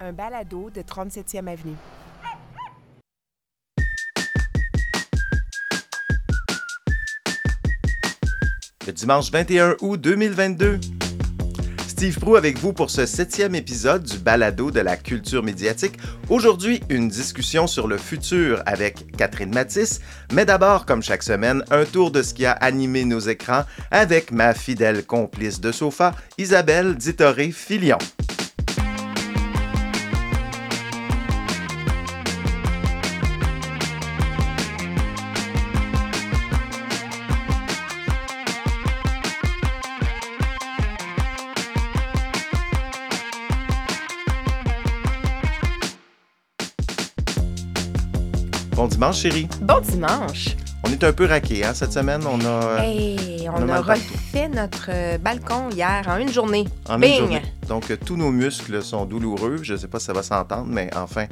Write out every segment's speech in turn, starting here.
un balado de 37e Avenue. Le dimanche 21 août 2022. Steve Prou avec vous pour ce septième épisode du balado de la culture médiatique. Aujourd'hui, une discussion sur le futur avec Catherine Matisse, mais d'abord, comme chaque semaine, un tour de ce qui a animé nos écrans avec ma fidèle complice de sofa, Isabelle Dittoré-Filion. Dimanche, chérie. Bon dimanche! On est un peu raqué hein, cette semaine. On a. Hey, on on, a refait notre euh, balcon hier en une journée. En une Bing! journée. Donc, euh, tous nos muscles sont douloureux. Je ne sais pas si ça va s'entendre, mais enfin,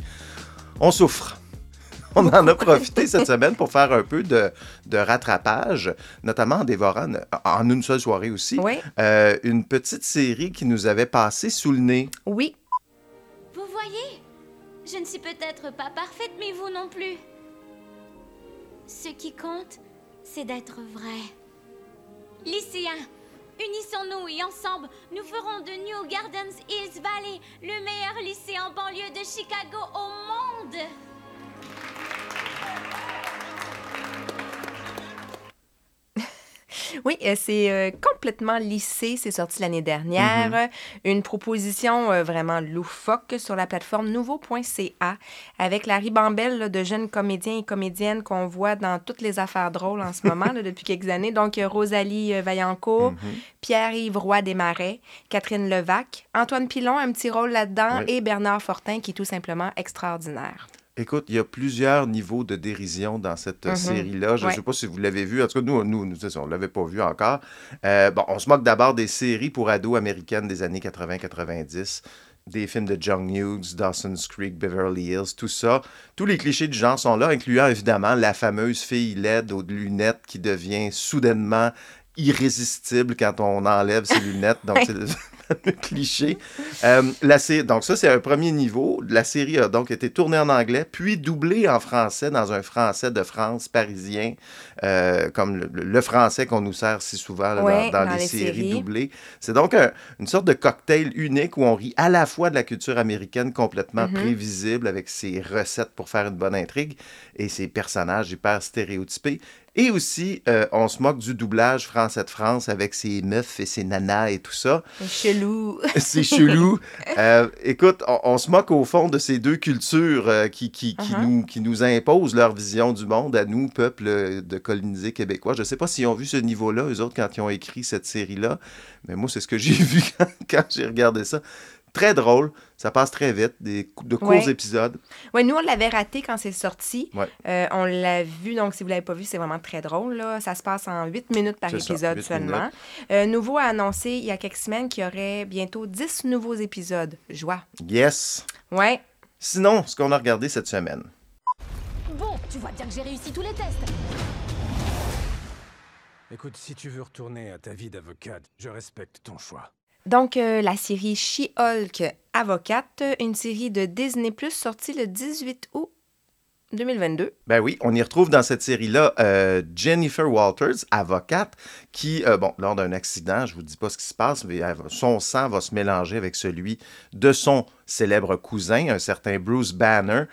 on souffre. On en a profité cette semaine pour faire un peu de, de rattrapage, notamment en dévorant, en une seule soirée aussi, Oui, euh, une petite série qui nous avait passé sous le nez. oui. Vous voyez? Je ne suis peut-être pas parfaite, mais vous non plus. Ce qui compte, c'est d'être vrai. Lycéens, unissons-nous et ensemble, nous ferons de New Gardens Hills Valley le meilleur lycée en banlieue de Chicago au monde. Oui, euh, c'est euh, complètement lissé. C'est sorti l'année dernière. Mm-hmm. Une proposition euh, vraiment loufoque sur la plateforme nouveau.ca avec la ribambelle là, de jeunes comédiens et comédiennes qu'on voit dans toutes les affaires drôles en ce moment là, depuis quelques années. Donc, Rosalie Vaillancourt, Mm-hmm. Pierre-Yves Roy Desmarais, Catherine Levac, Antoine Pilon, un petit rôle là-dedans, Oui. et Bernard Fortin, qui est tout simplement extraordinaire. Écoute, il y a plusieurs niveaux de dérision dans cette Mhm. série-là. Je ne Ouais. sais pas si vous l'avez vu. En tout cas, nous, nous, nous on ne l'avait pas vu encore. Euh, bon, on se moque d'abord des séries pour ados américaines des années 80-90. Des films de John Hughes, Dawson's Creek, Beverly Hills, tout ça. Tous les clichés du genre sont là, incluant évidemment la fameuse fille laide aux lunettes qui devient soudainement irrésistible quand on enlève ses lunettes. Donc, fameux cliché. Euh, la sé- donc, ça, c'est un premier niveau. La série a donc été tournée en anglais, puis doublée en français dans un français de France parisien, euh, comme le, le français qu'on nous sert si souvent là, Ouais, dans, dans dans les, les séries, séries. doublées. C'est donc un- une sorte de cocktail unique où on rit à la fois de la culture américaine complètement Mhm. prévisible avec ses recettes pour faire une bonne intrigue et ses personnages hyper stéréotypés. Et aussi, euh, on se moque du doublage français de France avec ses meufs et ses nanas et tout ça. Chelou. C'est chelou. Euh, écoute, on, on se moque au fond de ces deux cultures euh, qui, qui, qui Uh-huh. nous, qui nous imposent leur vision du monde à nous, peuple de colonisés québécois. Je ne sais pas s'ils ont vu ce niveau-là, eux autres, quand ils ont écrit cette série-là, mais moi, c'est ce que j'ai vu quand, quand j'ai regardé ça. Très drôle, ça passe très vite, des, de courts Ouais. épisodes. Oui, nous, on l'avait raté quand c'est sorti. Ouais. Euh, on l'a vu, donc si vous ne l'avez pas vu, c'est vraiment très drôle. Là. Ça se passe en 8 minutes par ça, épisode seulement. Euh, Nouveau a annoncé il y a quelques semaines qu'il y aurait bientôt 10 nouveaux épisodes. Joie. Yes! Ouais. Sinon, ce qu'on a regardé cette semaine. Bon, tu vois bien que j'ai réussi tous les tests. Écoute, si tu veux retourner à ta vie d'avocate, je respecte ton choix. Donc, euh, la série She-Hulk Avocate, une série de Disney Plus sortie le 18 août 2022. Ben oui, on y retrouve dans cette série-là euh, Jennifer Walters, avocate, qui, euh, bon, lors d'un accident, je vous dis pas ce qui se passe, mais son sang va se mélanger avec celui de son célèbre cousin, un certain Bruce Banner,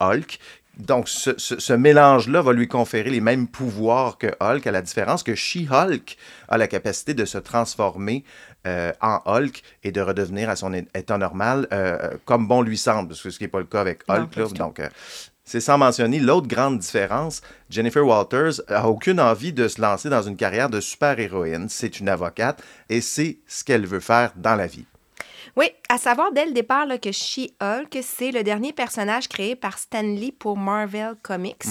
Hulk. Donc, ce, ce- ce mélange-là va lui conférer les mêmes pouvoirs que Hulk, à la différence que She-Hulk a la capacité de se transformer euh, en Hulk et de redevenir à son état normal euh, comme bon lui semble, ce qui n'est pas le cas avec Hulk. là. donc, euh, c'est sans mentionner l'autre grande différence. Jennifer Walters a aucune envie de se lancer dans une carrière de super-héroïne. C'est une avocate et c'est ce qu'elle veut faire dans la vie. Oui, à savoir dès le départ là, que She-Hulk, c'est le dernier personnage créé par Stan Lee pour Marvel Comics.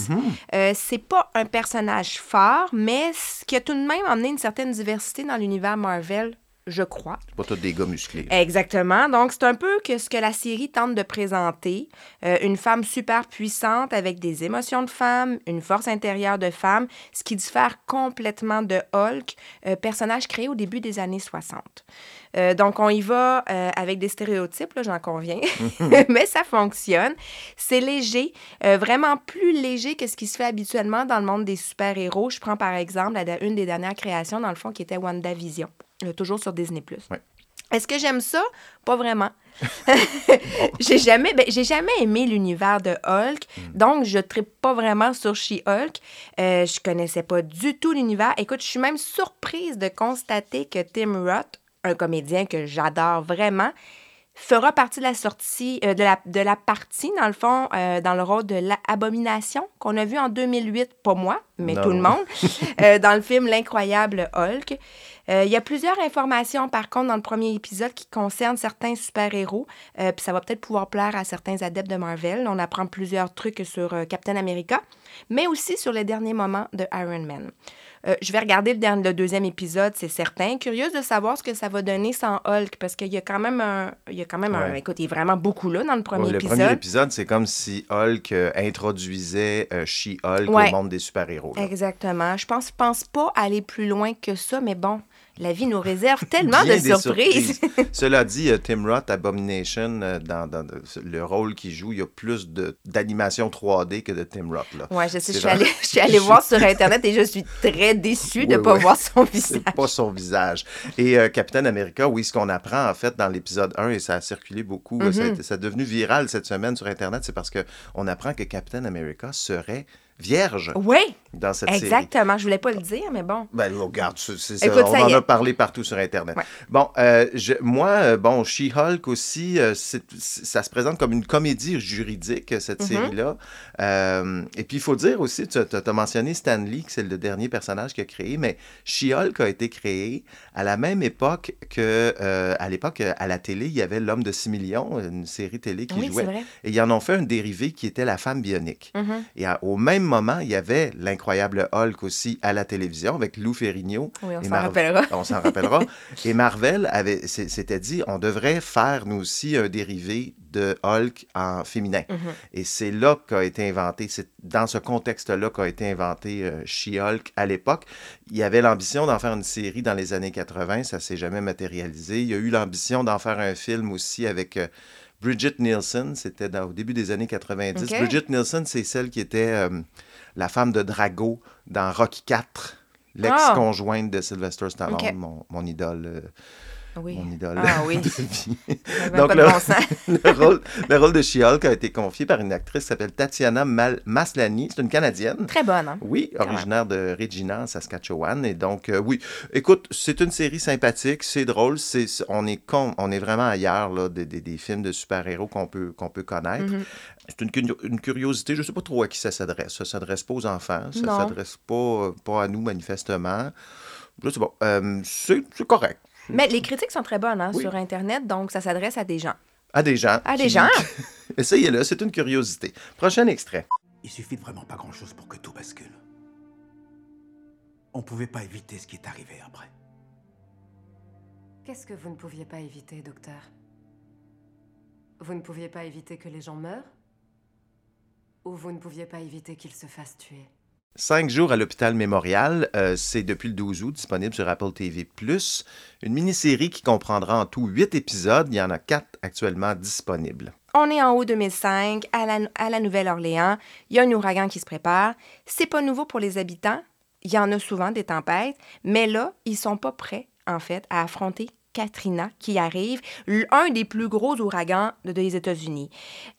Euh, c'est pas un personnage fort, mais ce qui a tout de même amené une certaine diversité dans l'univers Marvel je crois. C'est pas tous des gars musclés. Exactement. Donc, c'est un peu que ce que la série tente de présenter. Euh, une femme super puissante avec des émotions de femme, une force intérieure de femme, ce qui diffère complètement de Hulk, euh, personnage créé au début des années 60. Euh, donc, on y va euh, avec des stéréotypes, là, j'en conviens, mais ça fonctionne. C'est léger, euh, vraiment plus léger que ce qui se fait habituellement dans le monde des super-héros. Je prends par exemple la- une des dernières créations, dans le fond, qui était WandaVision, toujours sur Disney+. Ouais. Est-ce que j'aime ça? Pas vraiment. j'ai jamais, ben, j'ai jamais aimé l'univers de Hulk, donc je ne pas vraiment sur She-Hulk. Euh, je connaissais pas du tout l'univers. Écoute, je suis même surprise de constater que Tim Roth, un comédien que j'adore vraiment, fera partie de la sortie, euh, de, la, de la partie, dans le fond, euh, dans le rôle de l'abomination qu'on a vu en 2008, pas moi, mais Non. tout le monde, euh, dans le film L'incroyable Hulk. Il y a plusieurs informations, par contre, dans le premier épisode qui concernent certains super-héros, puis ça va peut-être pouvoir plaire à certains adeptes de Marvel. On apprend plusieurs trucs sur Captain America, mais aussi sur les derniers moments de Iron Man. Euh, je vais regarder le, dernier- le deuxième épisode, c'est certain. Curieuse de savoir ce que ça va donner sans Hulk, parce qu'il y a quand même un... Il y a quand même un... Écoute, il est vraiment beaucoup là dans le premier Ouais, le épisode. premier épisode, c'est comme si Hulk euh, introduisait euh, She-Hulk Ouais. au monde des super-héros. Exactement. Je pense, pense pas aller plus loin que ça, mais bon, la vie nous réserve tellement de surprises. Cela dit, euh, Tim Roth, Abomination, euh, dans, le rôle qu'il joue, il y a plus d'animation 3D que de Tim Roth. Ouais, je sais, je suis allée, je suis allée voir sur Internet et je suis très déçue de ne Oui, pas oui. voir son visage. Pas son visage. Et euh, Captain America, oui, ce qu'on apprend en fait dans l'épisode 1, et ça a circulé beaucoup, euh, ça, a Mhm. été- ça a devenu viral cette semaine sur Internet, c'est parce qu'on apprend que Captain America serait vierge Oui, dans cette série. exactement. Je voulais pas le dire, mais bon. Ben, regarde, Écoute, on en a parlé partout sur Internet. Ouais. Bon, euh, je- moi, euh, bon, She-Hulk aussi, euh, ça se présente comme une comédie juridique, cette Mhm. série-là. Euh, et puis, il faut dire aussi, tu as, mentionné Stan Lee, que c'est le dernier personnage qu'il a créé, mais She-Hulk a été créé à la même époque que, à l'époque, à la télé, il y avait L'Homme de 6 millions, une série télé qui oui, jouait. vrai. Et ils en ont fait un dérivé qui était La Femme bionique. Mhm. Et à- au même moment, il y avait l'incroyable Hulk aussi à la télévision avec Lou Ferrigno. Oui, on s'en Mar- rappellera. On s'en rappellera. Et Marvel avait, s'était dit, on devrait faire nous aussi un dérivé de Hulk en féminin. Mhm. Et c'est là qu'a été inventé, c'est dans ce contexte-là qu'a été inventé euh, She-Hulk à l'époque. Il y avait l'ambition d'en faire une série dans les années 80, ça s'est jamais matérialisé. Il y a eu l'ambition d'en faire un film aussi avec euh, Bridget Nielsen, c'était au début des années 90. Ok. Bridget Nielsen, c'est celle qui était euh, la femme de Drago dans Rocky 4, l'ex-conjointe de Sylvester Stallone, mon idole. euh, Oui. mon idole Ah oui. de vie. Donc bon le, rôle, le rôle de She-Hulk a été confié par une actrice qui s'appelle Tatiana Mal- Maslany. C'est une Canadienne. Très bonne, hein? Oui, originaire de Regina, en Saskatchewan. Et donc, euh, oui, écoute, c'est une série sympathique, c'est drôle, c'est, on, est con- on est vraiment ailleurs là, des, des- des films de super-héros qu'on peut, qu'on peut connaître. Mhm. C'est une, cu- une curiosité, je ne sais pas trop à qui ça s'adresse. Ça ne s'adresse pas aux enfants, ça ne s'adresse pas, euh, pas à nous, manifestement. Là, c'est bon. Euh, c'est correct. Mais les critiques sont très bonnes hein, Oui. sur Internet, donc ça s'adresse à des gens. À des gens. À des qui- gens? Essayez-le, c'est une curiosité. Prochain extrait. Il suffit de vraiment pas grand-chose pour que tout bascule. On pouvait pas éviter ce qui est arrivé après. Qu'est-ce que vous ne pouviez pas éviter, docteur? Vous ne pouviez pas éviter que les gens meurent? Ou vous ne pouviez pas éviter qu'ils se fassent tuer? Cinq jours à l'hôpital mémorial, euh, c'est depuis le 12 août disponible sur Apple TV+. Une mini-série qui comprendra en tout huit épisodes. Il y en a quatre actuellement disponibles. On est en août 2005, à la, à la Nouvelle-Orléans. Il y a un ouragan qui se prépare. C'est pas nouveau pour les habitants. Il y en a souvent des tempêtes, mais là, ils sont pas prêts, en fait, à affronter Katrina qui arrive, un des plus gros ouragans de- des États-Unis.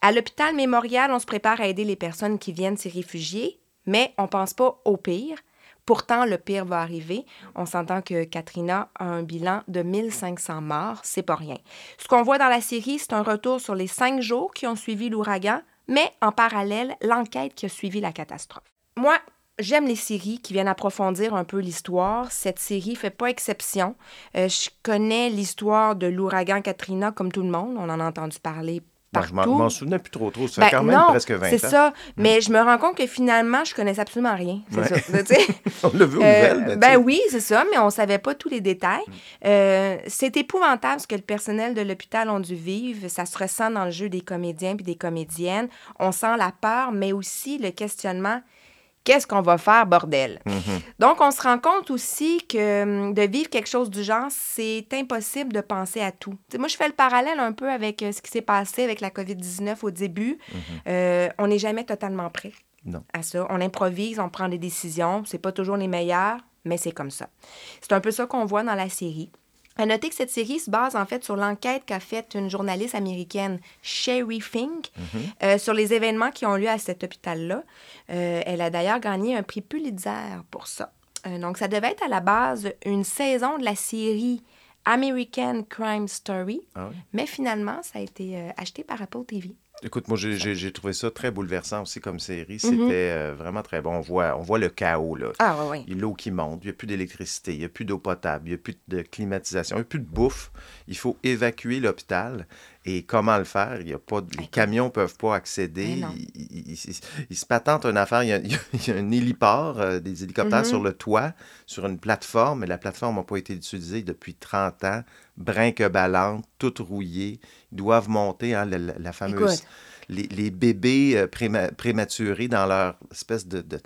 À l'hôpital mémorial, on se prépare à aider les personnes qui viennent s'y réfugier, mais on pense pas au pire. Pourtant, le pire va arriver. On s'entend que Katrina a un bilan de 1500 morts, c'est pas rien. Ce qu'on voit dans la série, c'est un retour sur les cinq jours qui ont suivi l'ouragan, mais en parallèle, l'enquête qui a suivi la catastrophe. Moi, j'aime les séries qui viennent approfondir un peu l'histoire. Cette série fait pas exception. Euh, je connais l'histoire de l'ouragan Katrina comme tout le monde. On en a entendu parler Je m'en- souvenais plus trop trop. Ça Ben, fait quand même non, presque 20 ans. C'est ça. Mais je me rends compte que finalement, je connaissais absolument rien. C'est Ouais. ça. On l'a vu aux Euh, nouvelles. ben oui, c'est ça, mais on savait pas tous les détails. Euh, c'est épouvantable ce que le personnel de l'hôpital ont dû vivre. Ça se ressent dans le jeu des comédiens puis des comédiennes. On sent la peur, mais aussi le questionnement. Qu'est-ce qu'on va faire, bordel? Mhm. Donc, on se rend compte aussi que hum, de vivre quelque chose du genre, c'est impossible de penser à tout. Moi, je fais le parallèle un peu avec euh, ce qui s'est passé avec la COVID-19 au début. Euh, on n'est jamais totalement prêt Non. à ça. On improvise, on prend des décisions. C'est pas toujours les meilleures, mais c'est comme ça. C'est un peu ça qu'on voit dans la série. À noter que cette série se base en fait sur l'enquête qu'a faite une journaliste américaine, Sherry Fink, euh, sur les événements qui ont lieu à cet hôpital-là. Euh, elle a d'ailleurs gagné un prix Pulitzer pour ça. Euh, donc, ça devait être à la base une saison de la série American Crime Story, Ah oui? mais finalement, ça a été acheté par Apple TV. Écoute, moi, j'ai- trouvé ça très bouleversant aussi comme série. Mhm. C'était euh, vraiment très bon. On voit, on voit le chaos, là. Ah, oui, oui. L'eau qui monte, il n'y a plus d'électricité, il n'y a plus d'eau potable, il n'y a plus de climatisation, il n'y a plus de bouffe. Il faut évacuer l'hôpital. Et comment le faire? Il y a pas, les camions ne peuvent pas accéder. Mais non. Il, il- il- il- il se patente une affaire. Il y a, il y un héliport, euh, des hélicoptères Mhm. sur le toit, sur une plateforme, mais la plateforme n'a pas été utilisée depuis 30 ans. Brinque-ballante, toute rouillée. Ils doivent monter, hein, la, la- la fameuse... Les, les bébés euh, préma- prématurés dans leur espèce de... de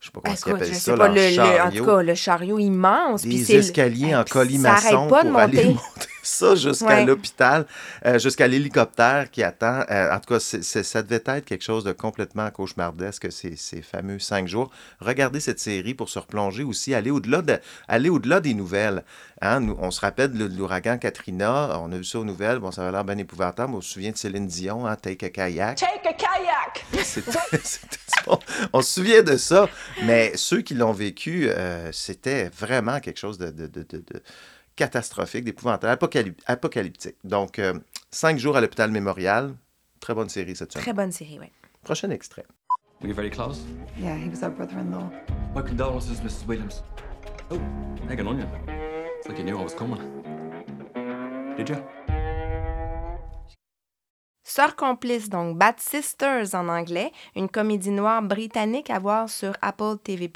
je sais pas comment ils Écoute, ça, pas, leur le, le- en chariot. tout cas, le chariot immense. Des le- escaliers en colimaçon Ça pas de pour aller monter. ça jusqu'à Ouais. l'hôpital, euh, jusqu'à l'hélicoptère qui attend. Euh, en tout cas, ça devait être quelque chose de complètement cauchemardesque, ces, ces fameux cinq jours. Regardez cette série pour se replonger aussi, aller au-delà de, aller au-delà des nouvelles. Hein, nous, on se rappelle de l'ouragan Katrina, on a vu ça aux nouvelles, bon, ça avait l'air bien épouvantable. On se souvient de Céline Dion, hein, Take a kayak. Take a kayak! On se souvient de ça, mais ceux qui l'ont vécu, euh, c'était vraiment quelque chose de- de- de- de catastrophique, d'épouvantable, apocalyp- apocalyptique. Donc, euh, cinq jours à l'hôpital mémorial, très bonne série cette semaine. Très bonne série, oui. Prochain extrait. Were you very close? Yeah, he was our brother-in-law. My condolences, Mrs. Williams. Oh, onion. It's like you knew I was coming. Did you? Sœurs complices, donc Bad Sisters en anglais, une comédie noire britannique à voir sur Apple TV+,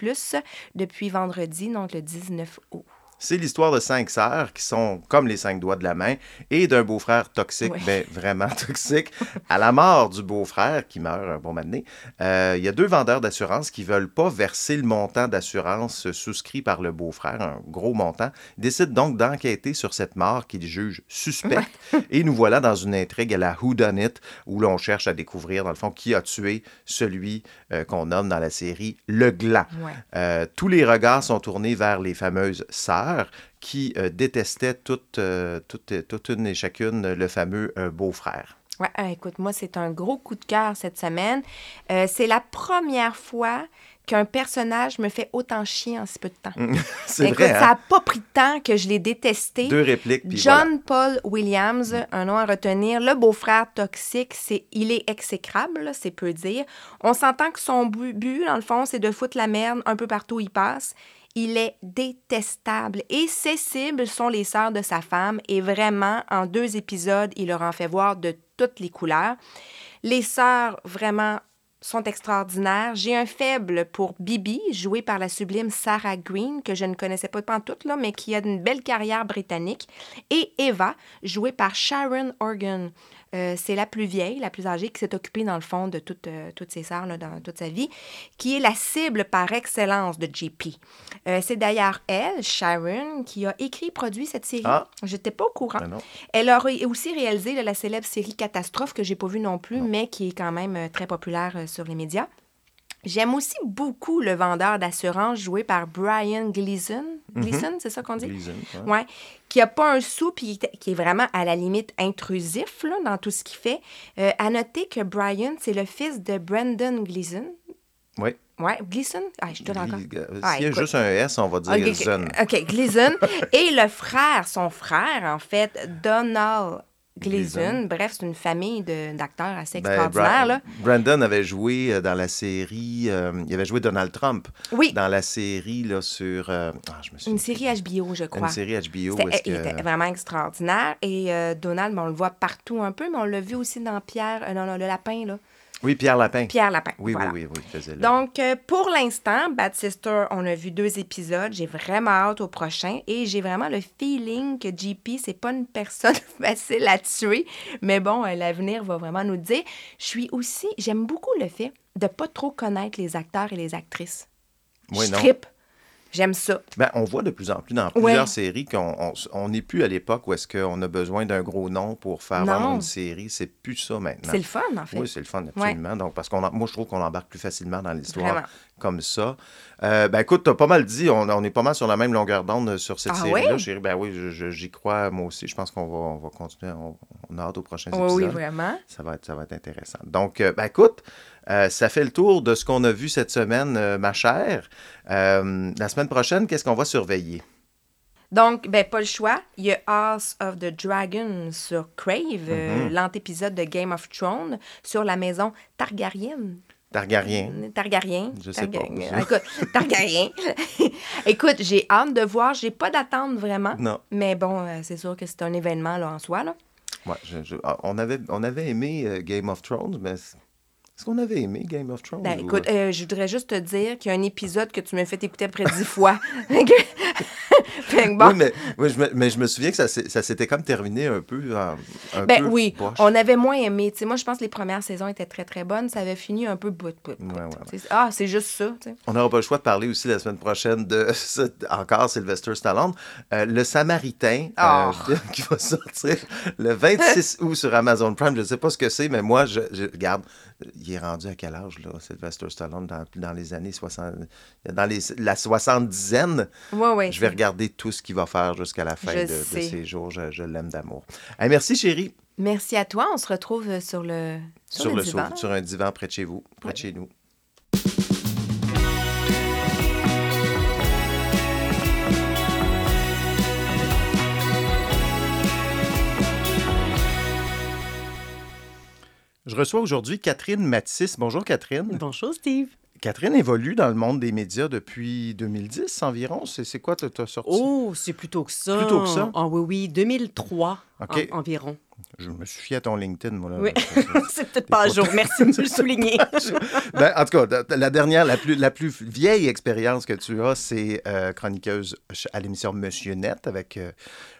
depuis vendredi, donc le 19 août. C'est l'histoire de cinq sœurs qui sont comme les cinq doigts de la main et d'un beau-frère toxique, Oui. ben, vraiment toxique. À la mort du beau-frère qui meurt un bon moment donné, euh, il y a deux vendeurs d'assurance qui veulent pas verser le montant d'assurance souscrit par le beau-frère, un gros montant. Ils décident donc d'enquêter sur cette mort qu'ils jugent suspecte. et nous voilà dans une intrigue à la Who Done It où l'on cherche à découvrir, dans le fond, qui a tué celui euh, qu'on nomme dans la série le gland. Euh, tous les regards sont tournés vers les fameuses sœurs qui euh, détestaient toutes, euh, toutes, toutes une et chacune le fameux euh, beau-frère. Ouais, euh, écoute, moi, c'est un gros coup de cœur cette semaine. Euh, c'est la première fois qu'un personnage me fait autant chier en si peu de temps. C'est vrai, ça hein? n'a pas pris de temps que je l'ai détesté. Deux répliques, voilà. John Paul Williams, un nom à retenir. Le beau-frère toxique, c'est, il est exécrable, c'est peu dire. On s'entend que son bu- but, dans le fond, c'est de foutre la merde un peu partout où il passe. Il est détestable. Et ses cibles sont les sœurs de sa femme. Et vraiment, en deux épisodes, il leur en fait voir de toutes les couleurs. Les sœurs, vraiment, sont extraordinaires. J'ai un faible pour Bibi, jouée par la sublime Sarah Green, que je ne connaissais pas pantoute, là, mais qui a une belle carrière britannique. Et Eva, jouée par Sharon Organ. Euh, c'est la plus vieille, la plus âgée, qui s'est occupée, dans le fond, de toutes, euh, toutes ses sœurs là, dans toute sa vie, qui est la cible par excellence de JP. Euh, c'est d'ailleurs elle, Sharon, qui a écrit et produit cette série. Ah. J'étais pas au courant. Non. Elle a aussi réalisé là, la célèbre série Catastrophe, que j'ai pas vue non plus, mais qui est quand même très populaire sur les médias. J'aime aussi beaucoup le vendeur d'assurance joué par Brian Gleason. Gleason, c'est ça qu'on dit? Gleason, ouais. Ouais. Qui a pas un sou, puis qui est vraiment à la limite intrusif là, dans tout ce qu'il fait. Euh, à noter que Brian, c'est le fils de Brandon Gleason. Oui. Ouais, Gleason? Ah, je te donne encore. Euh, Ah, S'il y a juste un S, on va dire Ok, Zun. OK, Gleason. Et le frère, son frère, en fait, Donald Gleason. Bref, c'est une famille d'acteurs assez Ben, extraordinaires. Bra- là. Brandon avait joué euh, dans la série, euh, il avait joué Donald Trump Oui, dans la série là, sur. euh, ah, je me souviens une série HBO, je crois. Une série HBO. C'était- est-ce Il que- était vraiment extraordinaire. Et euh, Donald, ben, on le voit partout un peu, mais on l'a vu aussi dans Pierre, non, non, le lapin, là. Oui, Pierre Lapin. Pierre Lapin. Oui, voilà. oui, oui, oui. Donc, euh, pour l'instant, Bad Sister, on a vu deux épisodes. J'ai vraiment hâte au prochain et j'ai vraiment le feeling que JP, c'est pas une personne facile à tuer. Mais bon, euh, l'avenir va vraiment nous dire. Je suis aussi, j'aime beaucoup le fait de pas trop connaître les acteurs et les actrices. Oui, je non. trippe. J'aime ça. Ben, on voit de plus en plus dans Ouais. plusieurs séries qu'on on- on n'est plus à l'époque où est-ce qu'on a besoin d'un gros nom pour faire Non. vendre une série. C'est plus ça maintenant. C'est le fun, en fait. Oui, c'est le fun, absolument. Donc, parce qu'on moi, je trouve qu'on embarque plus facilement dans l'histoire comme ça. Euh, ben, écoute, tu as pas mal dit, on, on est pas mal sur la même longueur d'onde sur cette Ah série-là. oui? chérie. Ben oui, j'y crois, moi aussi. Je pense qu'on va, on va continuer. On, on a hâte aux prochains Oui, épisodes. oui, vraiment. Ça va être, ça va être intéressant. Donc, euh, ben, écoute, euh, ça fait le tour de ce qu'on a vu cette semaine, euh, ma chère. Euh, la semaine prochaine, qu'est-ce qu'on va surveiller? Donc, ben, pas le choix. Il y a House of the Dragon sur Crave, Mhm. l'antépisode de Game of Thrones sur la maison Targaryen. Targaryen. Targaryen. Je sais pas. Écoute, Targaryen. Écoute, j'ai hâte de voir. J'ai pas d'attente vraiment. Non. Mais bon, c'est sûr que c'est un événement là, en soi. Là. Ouais, je- je- ah, on, avait, on avait aimé Game of Thrones, mais est-ce qu'on avait aimé Game of Thrones? Ben, ou- écoute, euh, je voudrais juste te dire qu'il y a un épisode que tu m'as fait écouter près de dix fois. Bon. Oui, mais, oui, je me, mais je me souviens que ça, ça s'était comme terminé un peu. un Ben peu oui, poche. on avait moins aimé. Tu sais, moi, je pense que les premières saisons étaient très, très bonnes. Ça avait fini un peu bout, bout. Ouais, ouais, Ah, c'est juste ça. On n'aura pas le choix de parler aussi la semaine prochaine de encore Sylvester Stallone. Euh, le Samaritain, Oh. euh, film qui va sortir le 26 août sur Amazon Prime. Je ne sais pas ce que c'est, mais moi, je, je- regarde, il est rendu à quel âge, là, Sylvester Stallone, dans, dans les années 60, dans les, la soixante-dizaine. Ouais, ouais. Je vais regarder tout ce qu'il va faire jusqu'à la fin de, ses jours. Je, je l'aime d'amour. Hey, merci, chérie. Merci à toi. On se retrouve sur le, sur Sur, le le divan. sofa- sur un divan près de chez vous, près de chez nous. Je reçois aujourd'hui Catherine Matisse. Bonjour Catherine. Bonjour Steve. Catherine évolue dans le monde des médias depuis 2010 environ. C'est quoi tu as sorti? Oh, c'est plutôt que ça. Plutôt que ça? Ah oui, oui, 2003 OK. en- environ. Je me suis fié à ton LinkedIn, moi. Là. Oui, c'est peut-être pas à jour. Merci de me le souligner. Ben, en tout cas, la dernière, la plus, la plus vieille expérience que tu as, c'est euh, chroniqueuse à l'émission Monsieur Net avec euh,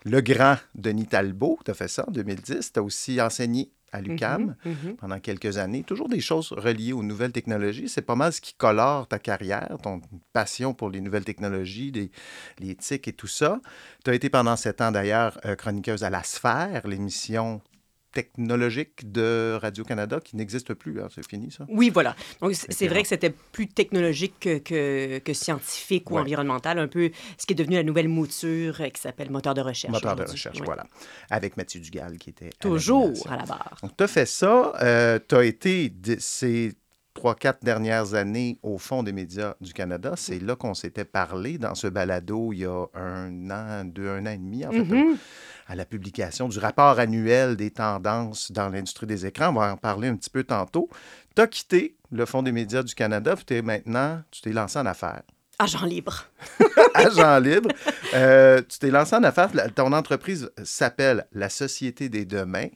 le grand Denis Talbot. Tu as fait ça en 2010. Tu as aussi enseigné à l'UCAM pendant quelques années. Toujours des choses reliées aux nouvelles technologies. C'est pas mal ce qui colore ta carrière, ton passion pour les nouvelles technologies, les, les TIC et tout ça. Tu as été pendant sept ans d'ailleurs euh, chroniqueuse à La Sphère, l'émission technologique de Radio-Canada qui n'existe plus. hein. C'est fini, ça? Oui, voilà. Donc, c'est vrai que c'était plus technologique que, que, que scientifique ou Ouais. environnemental, un peu ce qui est devenu la nouvelle mouture euh, qui s'appelle moteur de recherche. Moteur de recherche, Ouais. voilà. Avec Mathieu Dugal qui était. à Toujours à la barre. Donc, tu as fait ça. tu as été de- ces trois, quatre dernières années au Fonds des médias du Canada. C'est là qu'on s'était parlé dans ce balado il y a un an, deux, un an et demi, en fait, au- à la publication du rapport annuel des tendances dans l'industrie des écrans. On va en parler un petit peu tantôt. Tu as quitté le Fonds des médias du Canada, puis t'es maintenant, tu t'es lancé en affaires. Agent libre. agent libre. Euh, tu t'es lancé en affaires. Ton entreprise s'appelle La Société des Demains.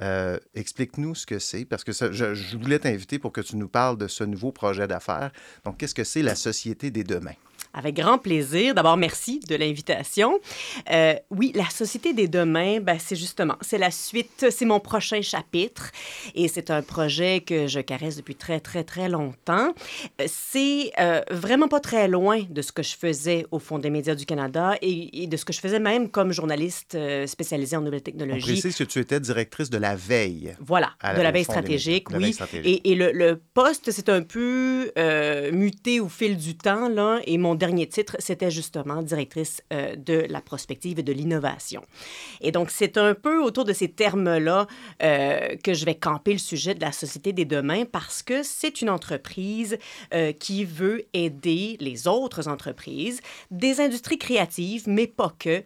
Euh, Explique-nous ce que c'est, parce que je, je voulais t'inviter pour que tu nous parles de ce nouveau projet d'affaires. Donc, qu'est-ce que c'est la Société des Demains? Avec grand plaisir. D'abord, merci de l'invitation. Euh, oui, la Société des Demains, ben, c'est justement, c'est la suite, c'est mon prochain chapitre et c'est un projet que je caresse depuis très, très, très longtemps. Euh, C'est euh, vraiment pas très loin de ce que je faisais au Fonds des médias du Canada et, et de ce que je faisais même comme journaliste spécialisée en nouvelles On technologies. précise que tu étais directrice de la veille. Voilà, la- de la veille des stratégique, veille oui. stratégique. Et, et le, le poste, c'est un peu euh, muté au fil du temps, là. Et mon dernier titre, c'était justement directrice euh, de la prospective et de l'innovation. Et donc, c'est un peu autour de ces termes-là euh, que je vais camper le sujet de la Société des demain parce que c'est une entreprise euh, qui veut aider les autres entreprises, des industries créatives, mais pas que,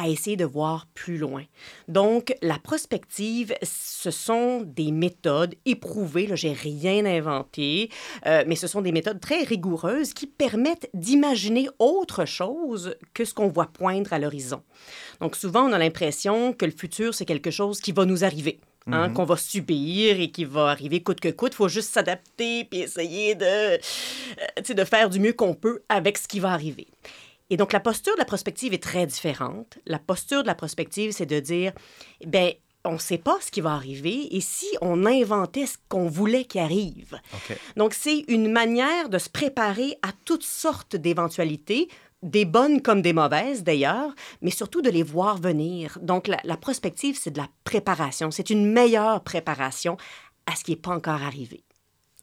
à essayer de voir plus loin. Donc, la prospective, ce sont des méthodes éprouvées, là, j'ai rien inventé, euh, mais ce sont des méthodes très rigoureuses qui permettent d'imaginer autre chose que ce qu'on voit poindre à l'horizon. Donc, souvent, on a l'impression que le futur, c'est quelque chose qui va nous arriver. hein, Mhm. qu'on va subir et qui va arriver coûte que coûte. Il faut juste s'adapter puis essayer de, euh, de faire du mieux qu'on peut avec ce qui va arriver. Et donc, la posture de la prospective est très différente. La posture de la prospective, c'est de dire, ben, on ne sait pas ce qui va arriver et si on inventait ce qu'on voulait qu'il arrive. Donc, c'est une manière de se préparer à toutes sortes d'éventualités, des bonnes comme des mauvaises d'ailleurs, mais surtout de les voir venir. Donc, la, la prospective, c'est de la préparation. C'est une meilleure préparation à ce qui n'est pas encore arrivé.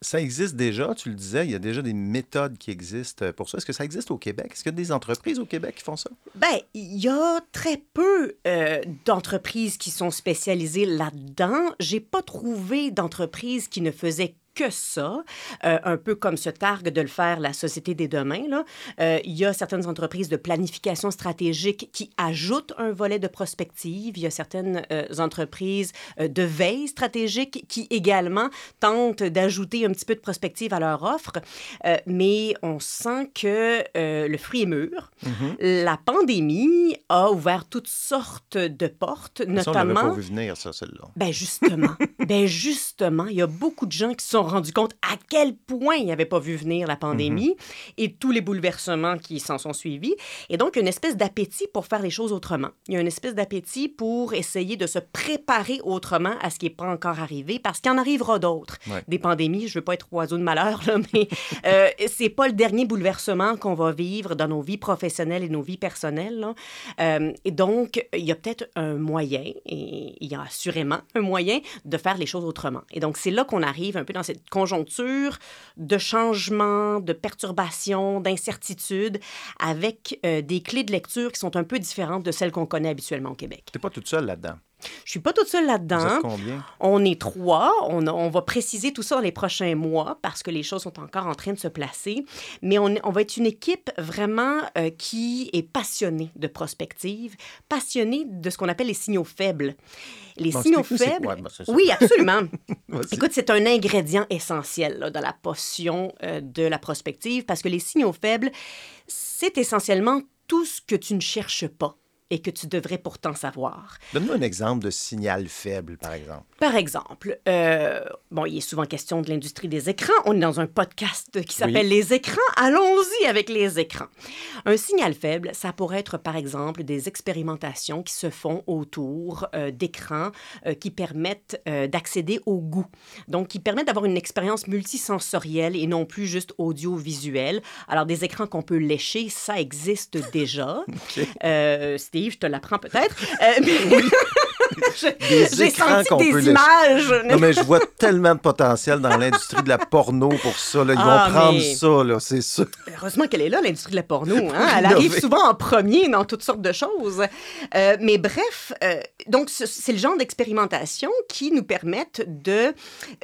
Ça existe déjà, tu le disais, il y a déjà des méthodes qui existent pour ça. Est-ce que ça existe au Québec? Est-ce qu'il y a des entreprises au Québec qui font ça? Ben, il y a très peu euh, d'entreprises qui sont spécialisées là-dedans. J'ai pas trouvé d'entreprise qui ne faisait que ça, euh, un peu comme se targue de le faire la Société des demain. Là. Euh, il y a certaines entreprises de planification stratégique qui ajoutent un volet de prospective. Il y a certaines euh, entreprises de veille stratégique qui également tentent d'ajouter un petit peu de prospective à leur offre. Mais on sent que le fruit est mûr. La pandémie a ouvert toutes sortes de portes, Ça, on pas notamment... vu venir, ça, celle-là. Ben justement, ben justement, il y a beaucoup de gens qui sont rendus compte à quel point ils n'avaient pas vu venir la pandémie et tous les bouleversements qui s'en sont suivis. Et donc, il y a une espèce d'appétit pour faire les choses autrement. Il y a une espèce d'appétit pour essayer de se préparer autrement à ce qui n'est pas encore arrivé parce qu'il en arrivera d'autres. Ouais. Des pandémies, je veux pas être oiseau de malheur, là, mais euh, c'est pas le dernier bouleversement qu'on va vivre dans nos vies professionnelles et nos vies personnelles. là. Euh, et donc, il y a peut-être un moyen, et il y a assurément un moyen de faire les choses autrement. Et donc, c'est là qu'on arrive un peu dans cette conjoncture de changement, de perturbation, d'incertitude, avec euh, des clés de lecture qui sont un peu différentes de celles qu'on connaît habituellement au Québec. Tu n'es pas toute seule là-dedans. Je suis pas toute seule là-dedans. On est trois. On, a- on va préciser tout ça dans les prochains mois parce que les choses sont encore en train de se placer. Mais on, on va être une équipe vraiment euh, qui est passionnée de prospective, passionnée de ce qu'on appelle les signaux faibles. Les Bon, signaux faibles. quoi. Ça. oui, absolument. Écoute, c'est un ingrédient essentiel là, dans la potion euh, de la prospective parce que les signaux faibles, c'est essentiellement tout ce que tu ne cherches pas et que tu devrais pourtant savoir. Donne-nous un exemple de signal faible, par exemple. Par exemple, euh, bon, il est souvent question de l'industrie des écrans. On est dans un podcast qui s'appelle Oui. Les écrans. Allons-y avec les écrans. Un signal faible, ça pourrait être par exemple des expérimentations qui se font autour euh, d'écrans euh, qui permettent d'accéder au goût. Donc, qui permettent d'avoir une expérience multisensorielle et non plus juste audiovisuelle. Alors, des écrans qu'on peut lécher, ça existe déjà. Euh, Steve, je te l'apprends peut-être. Euh, mais- J'ai senti qu'on des peut images. Non, mais je vois tellement de potentiel dans l'industrie de la porno pour ça. là. Ils Ah, vont prendre mais- ça, là, c'est sûr. Heureusement qu'elle est là, l'industrie de la porno. Hein? Elle arrive souvent en premier dans toutes sortes de choses. Euh, mais bref, euh, donc ce- c'est le genre d'expérimentation qui nous permettent de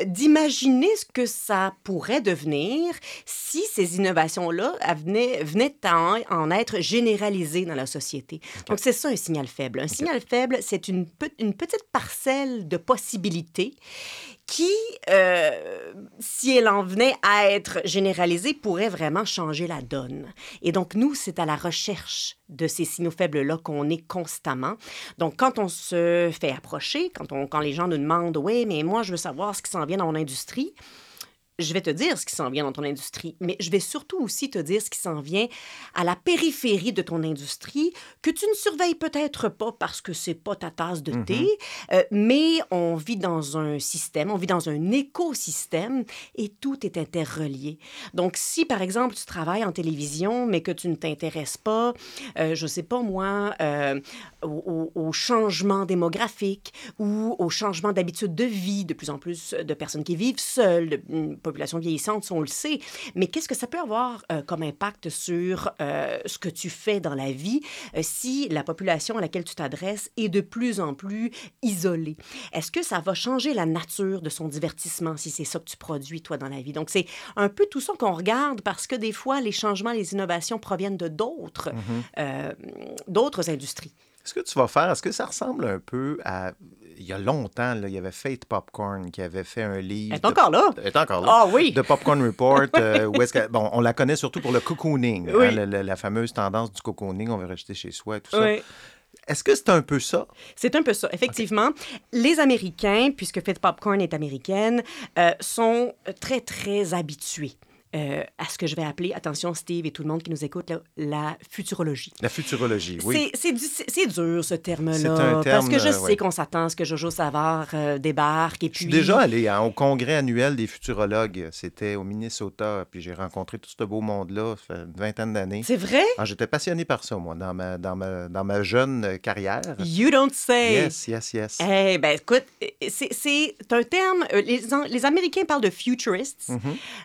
d'imaginer ce que ça pourrait devenir si ces innovations-là venaient, venaient à en, en être généralisées dans la société. Donc c'est ça un signal faible. Un signal faible, c'est une, pe- une petite parcelle de possibilités qui, euh, si elle en venait à être généralisée, pourrait vraiment changer la donne. Et donc, nous, c'est à la recherche de ces signaux faibles-là qu'on est constamment. Donc, quand on se fait approcher, quand, on, quand les gens nous demandent, oui, mais moi, je veux savoir ce qui s'en vient dans mon industrie, je vais te dire ce qui s'en vient dans ton industrie, mais je vais surtout aussi te dire ce qui s'en vient à la périphérie de ton industrie que tu ne surveilles peut-être pas parce que c'est pas ta tasse de thé, euh, mais on vit dans un système, on vit dans un écosystème et tout est interrelié. Donc, si par exemple tu travailles en télévision, mais que tu ne t'intéresses pas, euh, je sais pas moi, euh, au, au- changement démographique ou au changement d'habitude de vie, de plus en plus de personnes qui vivent seules, de- une population vieillissante, on le sait. Mais qu'est-ce que ça peut avoir euh, comme impact sur euh, ce que tu fais dans la vie euh, si la population à laquelle tu t'adresses est de plus en plus isolée? Est-ce que ça va changer la nature de son divertissement si c'est ça que tu produis, toi, dans la vie? Donc, c'est un peu tout ça qu'on regarde parce que des fois, les changements, les innovations proviennent de d'autres, euh, d'autres industries. Est-ce que tu vas faire, est-ce que ça ressemble un peu à. Il y a longtemps, là, il y avait Fate Popcorn qui avait fait un livre. Elle est encore là? Elle est encore là. Ah oui. De Popcorn Report. euh, où est-ce que- bon, on la connaît surtout pour le cocooning, Oui. hein, la fameuse tendance du cocooning, on veut rester chez soi et tout ça. Oui. Est-ce que c'est un peu ça? C'est un peu ça, effectivement. Les Américains, puisque Fit Popcorn est américaine, euh, sont très, très habitués euh, à ce que je vais appeler, attention Steve et tout le monde qui nous écoute, là, la futurologie. La futurologie, oui. C'est- C'est du- c'est- c'est dur, ce C'est un terme-là. terme, parce que je euh, sais ouais. qu'on s'attend à ce que Jojo Savard euh, débarque et Je suis puis... déjà allé hein, au congrès annuel des futurologues. C'était au Minnesota. Puis j'ai rencontré tout ce beau monde-là. Une vingtaine d'années. C'est vrai? Ah, J'étais passionné par ça, moi, dans ma, dans ma, dans ma jeune carrière. You don't say. Yes, yes, yes. Eh ben écoute, c'est- un terme. Les, les Américains parlent de futurists Mhm.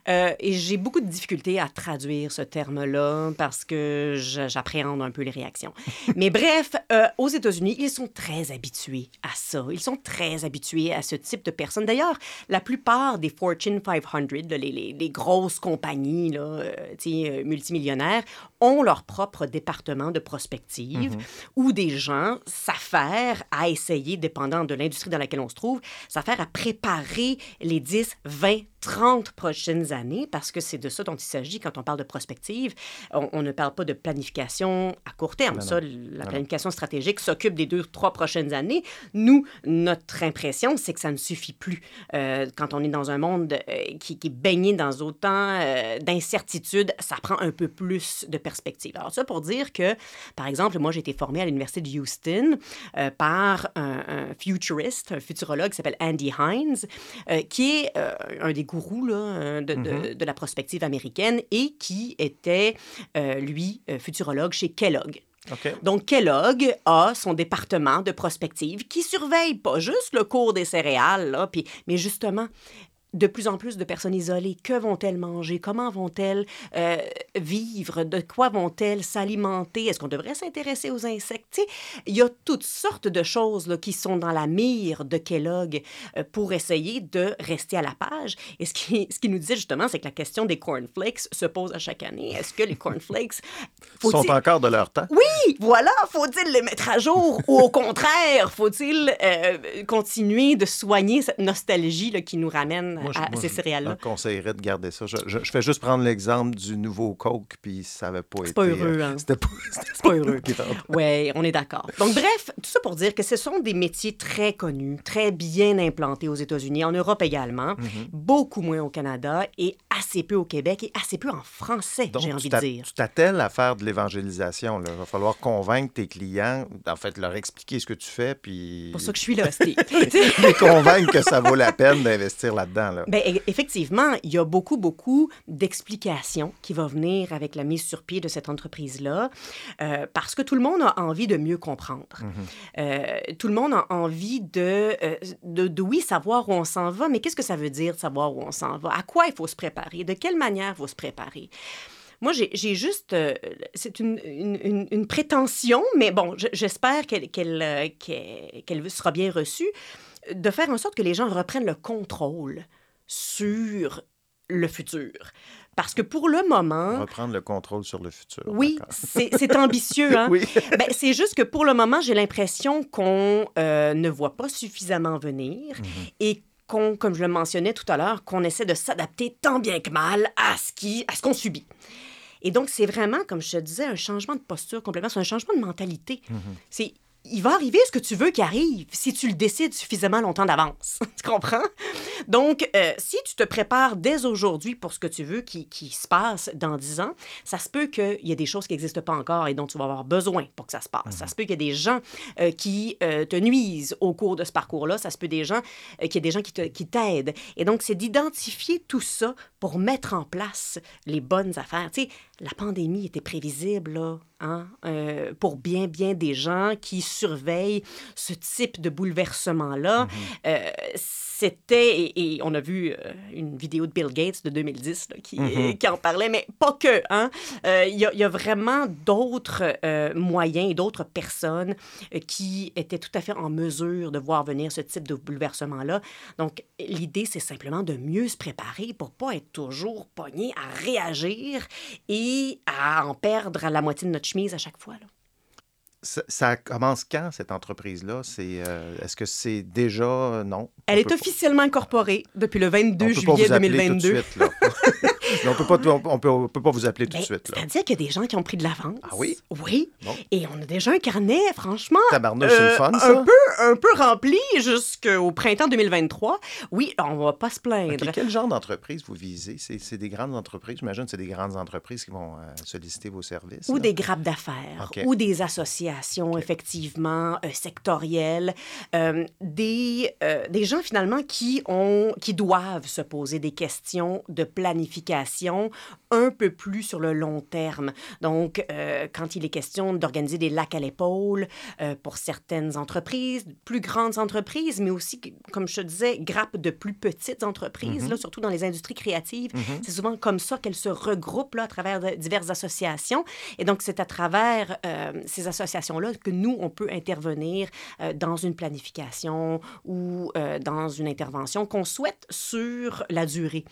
euh, et j'ai beaucoup de difficultés à traduire ce terme-là parce que j'appréhende un peu les réactions. Mais bref, euh, aux États-Unis, ils sont très habitués à ça. Ils sont très habitués à ce type de personnes. D'ailleurs, la plupart des Fortune 500, là, les, les- les grosses compagnies là, euh, euh, multimillionnaires, ont leur propre département de prospective où des gens s'affairent à essayer, dépendant de l'industrie dans laquelle on se trouve, s'affairent à préparer les 10, 20, 30 prochaines années, parce que c'est de ça dont il s'agit quand on parle de prospective. On, on ne parle pas de planification à court terme. Non, ça, non. la non. planification stratégique s'occupe des deux, trois prochaines années. Nous, notre impression, c'est que ça ne suffit plus. Euh, quand on est dans un monde euh, qui, qui est baigné dans autant euh, d'incertitudes, ça prend un peu plus de perspective. Alors ça pour dire que, par exemple, moi, j'ai été formée à l'Université de Houston euh, par un, un futuriste, un futurologue qui s'appelle Andy Hines, euh, qui est euh, un des gourous là, euh, de, de- de la prospective américaine et qui était, lui, futurologue chez Kellogg. Donc, Kellogg a son département de prospective qui surveille pas juste le cours des céréales, là, mais justement, de plus en plus de personnes isolées, que vont-elles manger? Comment vont-elles euh, vivre? De quoi vont-elles s'alimenter? Est-ce qu'on devrait s'intéresser aux insectes? Il y a toutes sortes de choses là, qui sont dans la mire de Kellogg euh, pour essayer de rester à la page. Et ce qui, ce qui nous disait justement, c'est que la question des cornflakes se pose à chaque année. Est-ce que les cornflakes... Sont encore de leur temps? oui, voilà, faut-il les mettre à jour? Ou au contraire, faut-il euh, continuer de soigner cette nostalgie là, qui nous ramène Moi, à moi, ces je céréales-là? leur conseillerais de garder ça. Je, je- je fais juste prendre l'exemple du nouveau Coke, puis ça n'avait pas été... pas heureux, euh, hein. C'était pas, C'est pas heureux. Oui, on est d'accord. Donc, bref, tout ça pour dire que ce sont des métiers très connus, très bien implantés aux États-Unis, en Europe également, Mm-hmm. beaucoup moins au Canada et assez peu au Québec et assez peu en français, j'ai envie de dire. tu t'attelles à faire de l'évangélisation. Il va falloir convaincre tes clients, en fait, leur expliquer ce que tu fais, puis C'est pour ça que je suis là, Steve. les convaincre que ça vaut la peine d'investir là-dedans. Là. E- effectivement, il y a beaucoup, beaucoup d'explications qui vont venir avec la mise sur pied de cette entreprise-là, euh, parce que tout le monde a envie de mieux comprendre. Euh, tout le monde a envie de, euh, de, de, oui, savoir où on s'en va, mais qu'est-ce que ça veut dire de savoir où on s'en va? À quoi il faut se préparer? De quelle manière il faut se préparer? Moi, j'ai juste. euh, c'est une, une, une- une prétention, mais bon, je- j'espère qu'elle euh, qu'elle sera bien reçue, de faire en sorte que les gens reprennent le contrôle sur le futur. Parce que pour le moment, Reprendre le contrôle sur le futur. oui, c'est ambitieux. Hein? Oui. Ben, c'est juste que pour le moment, j'ai l'impression qu'on euh, ne voit pas suffisamment venir et qu'on, comme je le mentionnais tout à l'heure, qu'on essaie de s'adapter tant bien que mal à ce qui, à ce qu'on subit. Et donc, c'est vraiment, comme je te disais, un changement de posture complètement. C'est un changement de mentalité. C'est il va arriver ce que tu veux qu'il arrive si tu le décides suffisamment longtemps d'avance. tu comprends? Donc, euh, si tu te prépares dès aujourd'hui pour ce que tu veux qui, qui se passe dans 10 ans, ça se peut qu'il y ait des choses qui n'existent pas encore et dont tu vas avoir besoin pour que ça se passe. Ça se peut qu'il y ait des gens euh, qui euh, te nuisent au cours de ce parcours-là. Ça se peut des gens, qu'il y ait des gens qui te- qui t'aident. Et donc, c'est d'identifier tout ça pour mettre en place les bonnes affaires. Tu sais, la pandémie était prévisible, là, hein, pour bien, bien des gens qui surveillent ce type de bouleversement-là. Euh, c'était, et, et on a vu euh, une vidéo de Bill Gates de 2010 là, qui, Mhm. qui en parlait, mais pas que. hein. Euh, Il y, a- il y a vraiment d'autres euh, moyens et d'autres personnes qui étaient tout à fait en mesure de voir venir ce type de bouleversement-là. Donc, l'idée, c'est simplement de mieux se préparer pour pas être toujours pogné à réagir et à en perdre à la moitié de notre chemise à chaque fois. là. Ça, ça commence quand, cette entreprise-là? C'est, euh, est-ce que c'est déjà... euh, non? Elle est pas- officiellement incorporée depuis le 22 on peut pas juillet vous appeler 2022. Tout de suite, là. on peut pas, on, peut, on peut pas vous appeler tout Ben, de suite. Là. C'est-à-dire qu'il y a des gens qui ont pris de l'avance. Ah oui? Oui. Bon. Et on a déjà un carnet, franchement. Tabarnouche, euh, fun, un ça? peu, un peu rempli jusqu'au printemps 2023. Oui, on va pas se plaindre. OK, Quel genre d'entreprise vous visez? C'est, des grandes entreprises? J'imagine que c'est des grandes entreprises qui vont euh, solliciter vos services. Ou là. des grappes d'affaires, OK. ou des associations, effectivement, euh, sectorielles, euh, des, des gens, finalement, qui, ont, qui doivent se poser des questions de planification un peu plus sur le long terme. Donc, euh, quand il est question d'organiser des lacs à l'épaule euh, pour certaines entreprises, plus grandes entreprises, mais aussi, comme je te disais, grappes de plus petites entreprises, Mhm. là, surtout dans les industries créatives. Mhm. C'est souvent comme ça qu'elles se regroupent là, à travers de- diverses associations. Et donc, c'est à travers euh, ces associations-là que nous, on peut intervenir dans une planification ou dans une intervention qu'on souhaite sur la durée.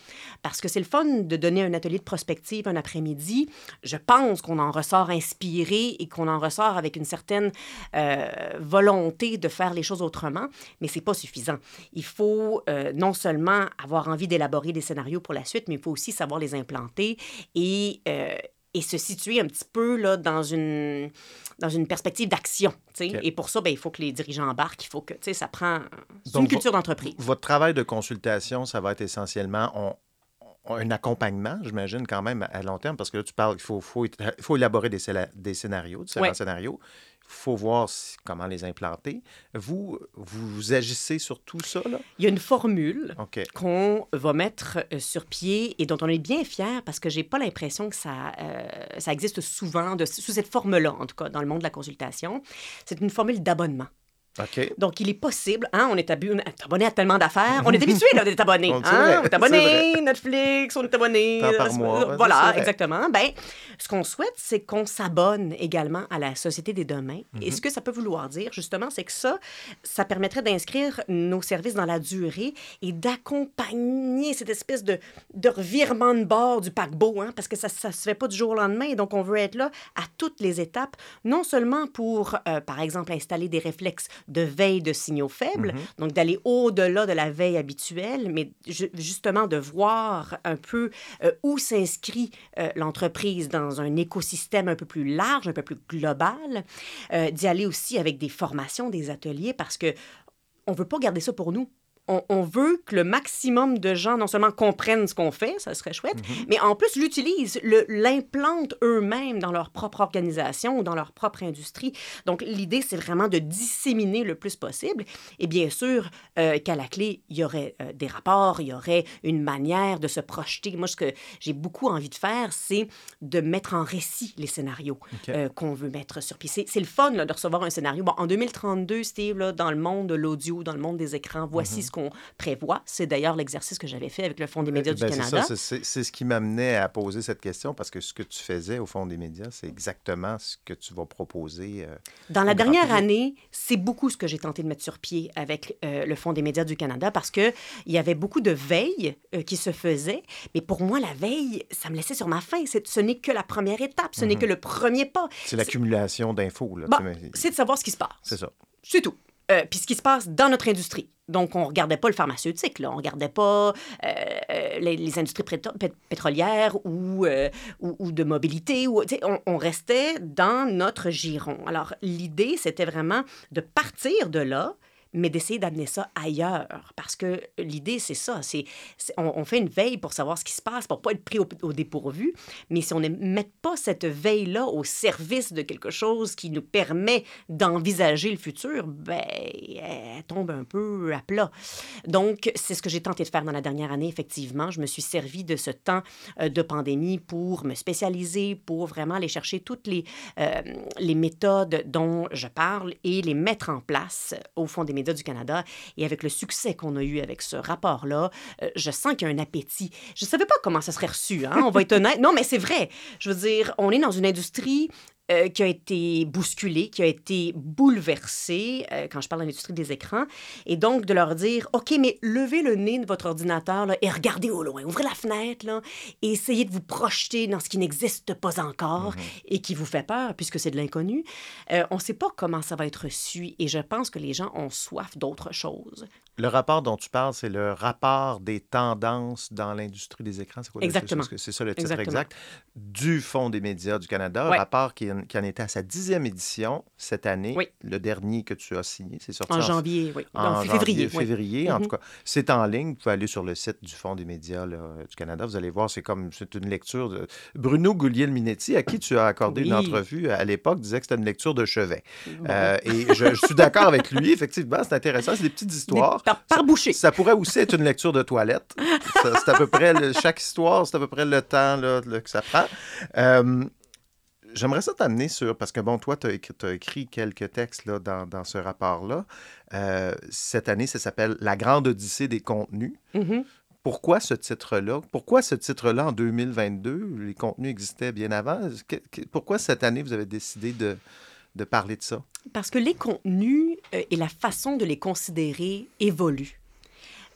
Parce que c'est le fun de donner un atelier de prospective un après-midi. Je pense qu'on en ressort inspiré et qu'on en ressort avec une certaine euh, volonté de faire les choses autrement, mais c'est pas suffisant. Il faut euh, non seulement avoir envie d'élaborer des scénarios pour la suite, mais il faut aussi savoir les implanter et, euh, et se situer un petit peu là, dans une dans une perspective d'action. tu sais. OK. Et pour ça, ben, il faut que les dirigeants embarquent, il faut que ça prend... Une culture d'entreprise. Votre travail de consultation, ça va être essentiellement on- un accompagnement, j'imagine, quand même à long terme, parce que là, tu parles qu'il faut, faut, il faut élaborer des, scénarios, différents Ouais. scénarios. Il faut voir si- comment les implanter. Vous, vous agissez sur tout ça, là? Il y a une formule qu'on va mettre euh, sur pied et dont on est bien fier parce que j'ai pas l'impression que ça, euh, ça existe souvent de, sous cette forme-là, en tout cas, dans le monde de la consultation. C'est une formule d'abonnement. Donc, il est possible, hein, on est abonné à tellement d'affaires, on est habitué d'être abonné. On- hein, on est abonné, Netflix, on est abonné. Voilà, exactement. Ben, ce qu'on souhaite, c'est qu'on s'abonne également à la Société des demain. Et Mhm. ce que ça peut vouloir dire, justement, c'est que ça, ça permettrait d'inscrire nos services dans la durée et d'accompagner cette espèce de, de revirement de bord du paquebot, hein, parce que ça ne se fait pas du jour au lendemain. Donc, on veut être là à toutes les étapes, non seulement pour, euh, par exemple, installer des réflexes de veille de signaux faibles, Mhm. donc d'aller au-delà de la veille habituelle, mais ju- justement de voir un peu euh, où s'inscrit euh, l'entreprise dans un écosystème un peu plus large, un peu plus global, euh, d'y aller aussi avec des formations, des ateliers, parce que on veut pas garder ça pour nous. On, on veut que le maximum de gens non seulement comprennent ce qu'on fait, ça serait chouette, mais en plus l'utilisent, l'implantent eux-mêmes dans leur propre organisation ou dans leur propre industrie. Donc l'idée, c'est vraiment de disséminer le plus possible. Et bien sûr euh, qu'à la clé, il y aurait euh, des rapports, il y aurait une manière de se projeter. Moi, ce que j'ai beaucoup envie de faire, c'est de mettre en récit les scénarios euh, qu'on veut mettre sur pied. C'est le fun là, de recevoir un scénario. Bon, en 2032, Steve, là, dans le monde de l'audio, dans le monde des écrans, voici ce qu'on prévoit. C'est d'ailleurs l'exercice que j'avais fait avec le Fonds des médias Mhm. Ben, du c'est Canada. c'est- ce qui m'amenait à poser cette question, parce que ce que tu faisais au fond des médias, c'est exactement ce que tu vas proposer. euh, Dans la dernière public. année, c'est beaucoup ce que j'ai tenté de mettre sur pied avec euh, le Fonds des médias du Canada parce que il y avait beaucoup de veille euh, qui se faisait. Mais pour moi, la veille, ça me laissait sur ma faim. Ce n'est que la première étape, ce n'est Mhm. que le premier pas. C'est l'accumulation d'infos. Bon, sais, c'est de savoir ce qui se passe. C'est ça. C'est tout. Euh, Puis ce qui se passe dans notre industrie. Donc, on regardait pas le pharmaceutique, là. on regardait pas euh, euh, les, industries pétro- pét- pétrolières ou, ou, de mobilité. On restait dans notre giron. Alors, l'idée, c'était vraiment de partir de là, mais d'essayer d'amener ça ailleurs. Parce que l'idée, c'est ça. C'est, on, fait une veille pour savoir ce qui se passe, pour pas être pris au, dépourvu. Mais si on ne met pas cette veille-là au service de quelque chose qui nous permet d'envisager le futur, ben, elle tombe un peu à plat. Donc, c'est ce que j'ai tenté de faire dans la dernière année, effectivement. Je me suis servi de ce temps euh, de pandémie pour me spécialiser, pour vraiment aller chercher toutes les, euh, les méthodes dont je parle et les mettre en place au Fonds des médias du Canada. Et avec le succès qu'on a eu avec ce rapport-là, euh, je sens qu'il y a un appétit. Je ne savais pas comment ça serait reçu, hein, on va être honnête. Non, mais c'est vrai. Je veux dire, on est dans une industrie euh, qui a été bousculé, qui a été bouleversé euh, quand je parle de l'industrie des écrans. Et donc, de leur dire, OK, mais levez le nez de votre ordinateur là, et regardez au loin, ouvrez la fenêtre là, et essayez de vous projeter dans ce qui n'existe pas encore et qui vous fait peur, puisque c'est de l'inconnu. Euh, on ne sait pas comment ça va être reçu et je pense que les gens ont soif d'autre chose. Le rapport dont tu parles, c'est le rapport des tendances dans l'industrie des écrans. C'est quoi Exactement. c'est- ça le titre Exactement. exact. Du Fonds des médias du Canada. Ouais. Rapport qui, en- qui en était à sa dixième édition cette année. Oui. Le dernier que tu as signé, c'est sorti En janvier, oui. En Non, janvier, février. oui. février, en Mhm. tout cas. C'est en ligne. Vous pouvez aller sur le site du Fonds des médias là, du Canada. Vous allez voir, c'est comme c'est une lecture de Bruno Gouliel-Minetti, à qui tu as accordé une entrevue à l'époque, disait que c'était une lecture de chevet. Euh, et je, je suis d'accord avec lui, effectivement, c'est intéressant. C'est des petites histoires. Par, par bouchée. Ça pourrait aussi être une lecture de toilette. C'est à peu près le- chaque histoire, c'est à peu près le temps là, que ça prend. Euh, J'aimerais ça t'amener sur, parce que bon, toi, tu as écrit, quelques textes là, dans, dans ce rapport-là. Euh, cette année, ça s'appelle La Grande Odyssée des contenus. Mhm. Pourquoi ce titre-là? Pourquoi ce titre-là en 2022? Les contenus existaient bien avant. Que- que- pourquoi cette année, vous avez décidé de, de parler de ça? Parce que les contenus euh, et la façon de les considérer évoluent.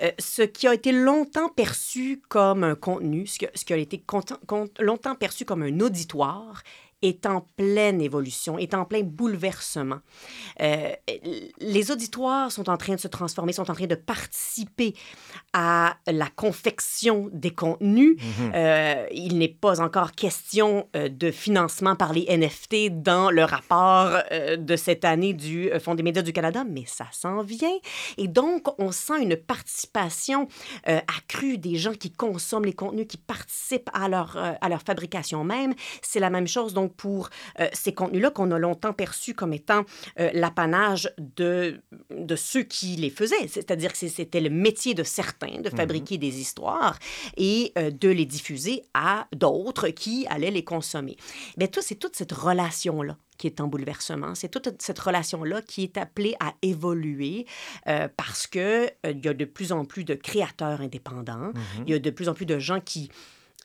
Euh, ce qui a été longtemps perçu comme un contenu, ce qui a, ce qui a été longtemps perçu comme un auditoire, est en pleine évolution, est en plein bouleversement. Euh, les auditoires sont en train de se transformer, sont en train de participer à la confection des contenus. Euh, il n'est pas encore question euh, de financement par les NFT dans le rapport de cette année du Fonds des médias du Canada, mais ça s'en vient. Et donc, on sent une participation euh, accrue des gens qui consomment les contenus, qui participent à leur, à leur fabrication même. C'est la même chose donc pour euh, ces contenus-là qu'on a longtemps perçus comme étant euh, l'apanage de, de ceux qui les faisaient. C'est-à-dire que c'était le métier de certains de fabriquer des histoires et euh, de les diffuser à d'autres qui allaient les consommer. Mais tout, c'est toute cette relation-là qui est en bouleversement. C'est toute cette relation-là qui est appelée à évoluer euh, parce que euh, il y a de plus en plus de créateurs indépendants, il y a de plus en plus de gens qui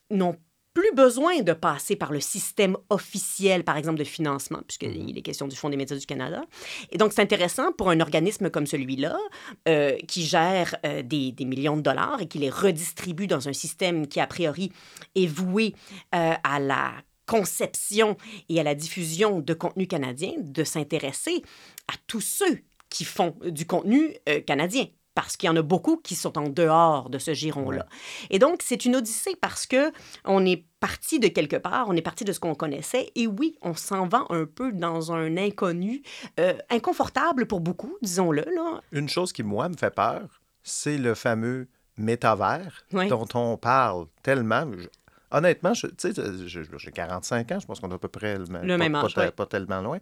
n'ont plus besoin de passer par le système officiel, par exemple, de financement, puisqu'il est question du Fonds des médias du Canada. Et donc, c'est intéressant pour un organisme comme celui-là, euh, qui gère euh, des, des millions de dollars et qui les redistribue dans un système qui, a priori, est voué euh, à la conception et à la diffusion de contenu canadien, de s'intéresser à tous ceux qui font du contenu canadien parce qu'il y en a beaucoup qui sont en dehors de ce giron-là. Et donc, c'est une odyssée parce que on est parti de quelque part, on est parti de ce qu'on connaissait, et oui, on s'en va un peu dans un inconnu, euh, inconfortable pour beaucoup, disons-le. Là. Une chose qui, moi, me fait peur, c'est le fameux métavers dont on parle tellement. Je- honnêtement, je- j'ai 45 ans, je pense qu'on a à peu près le, Le pas, même pas âge, te- ouais. pas tellement loin.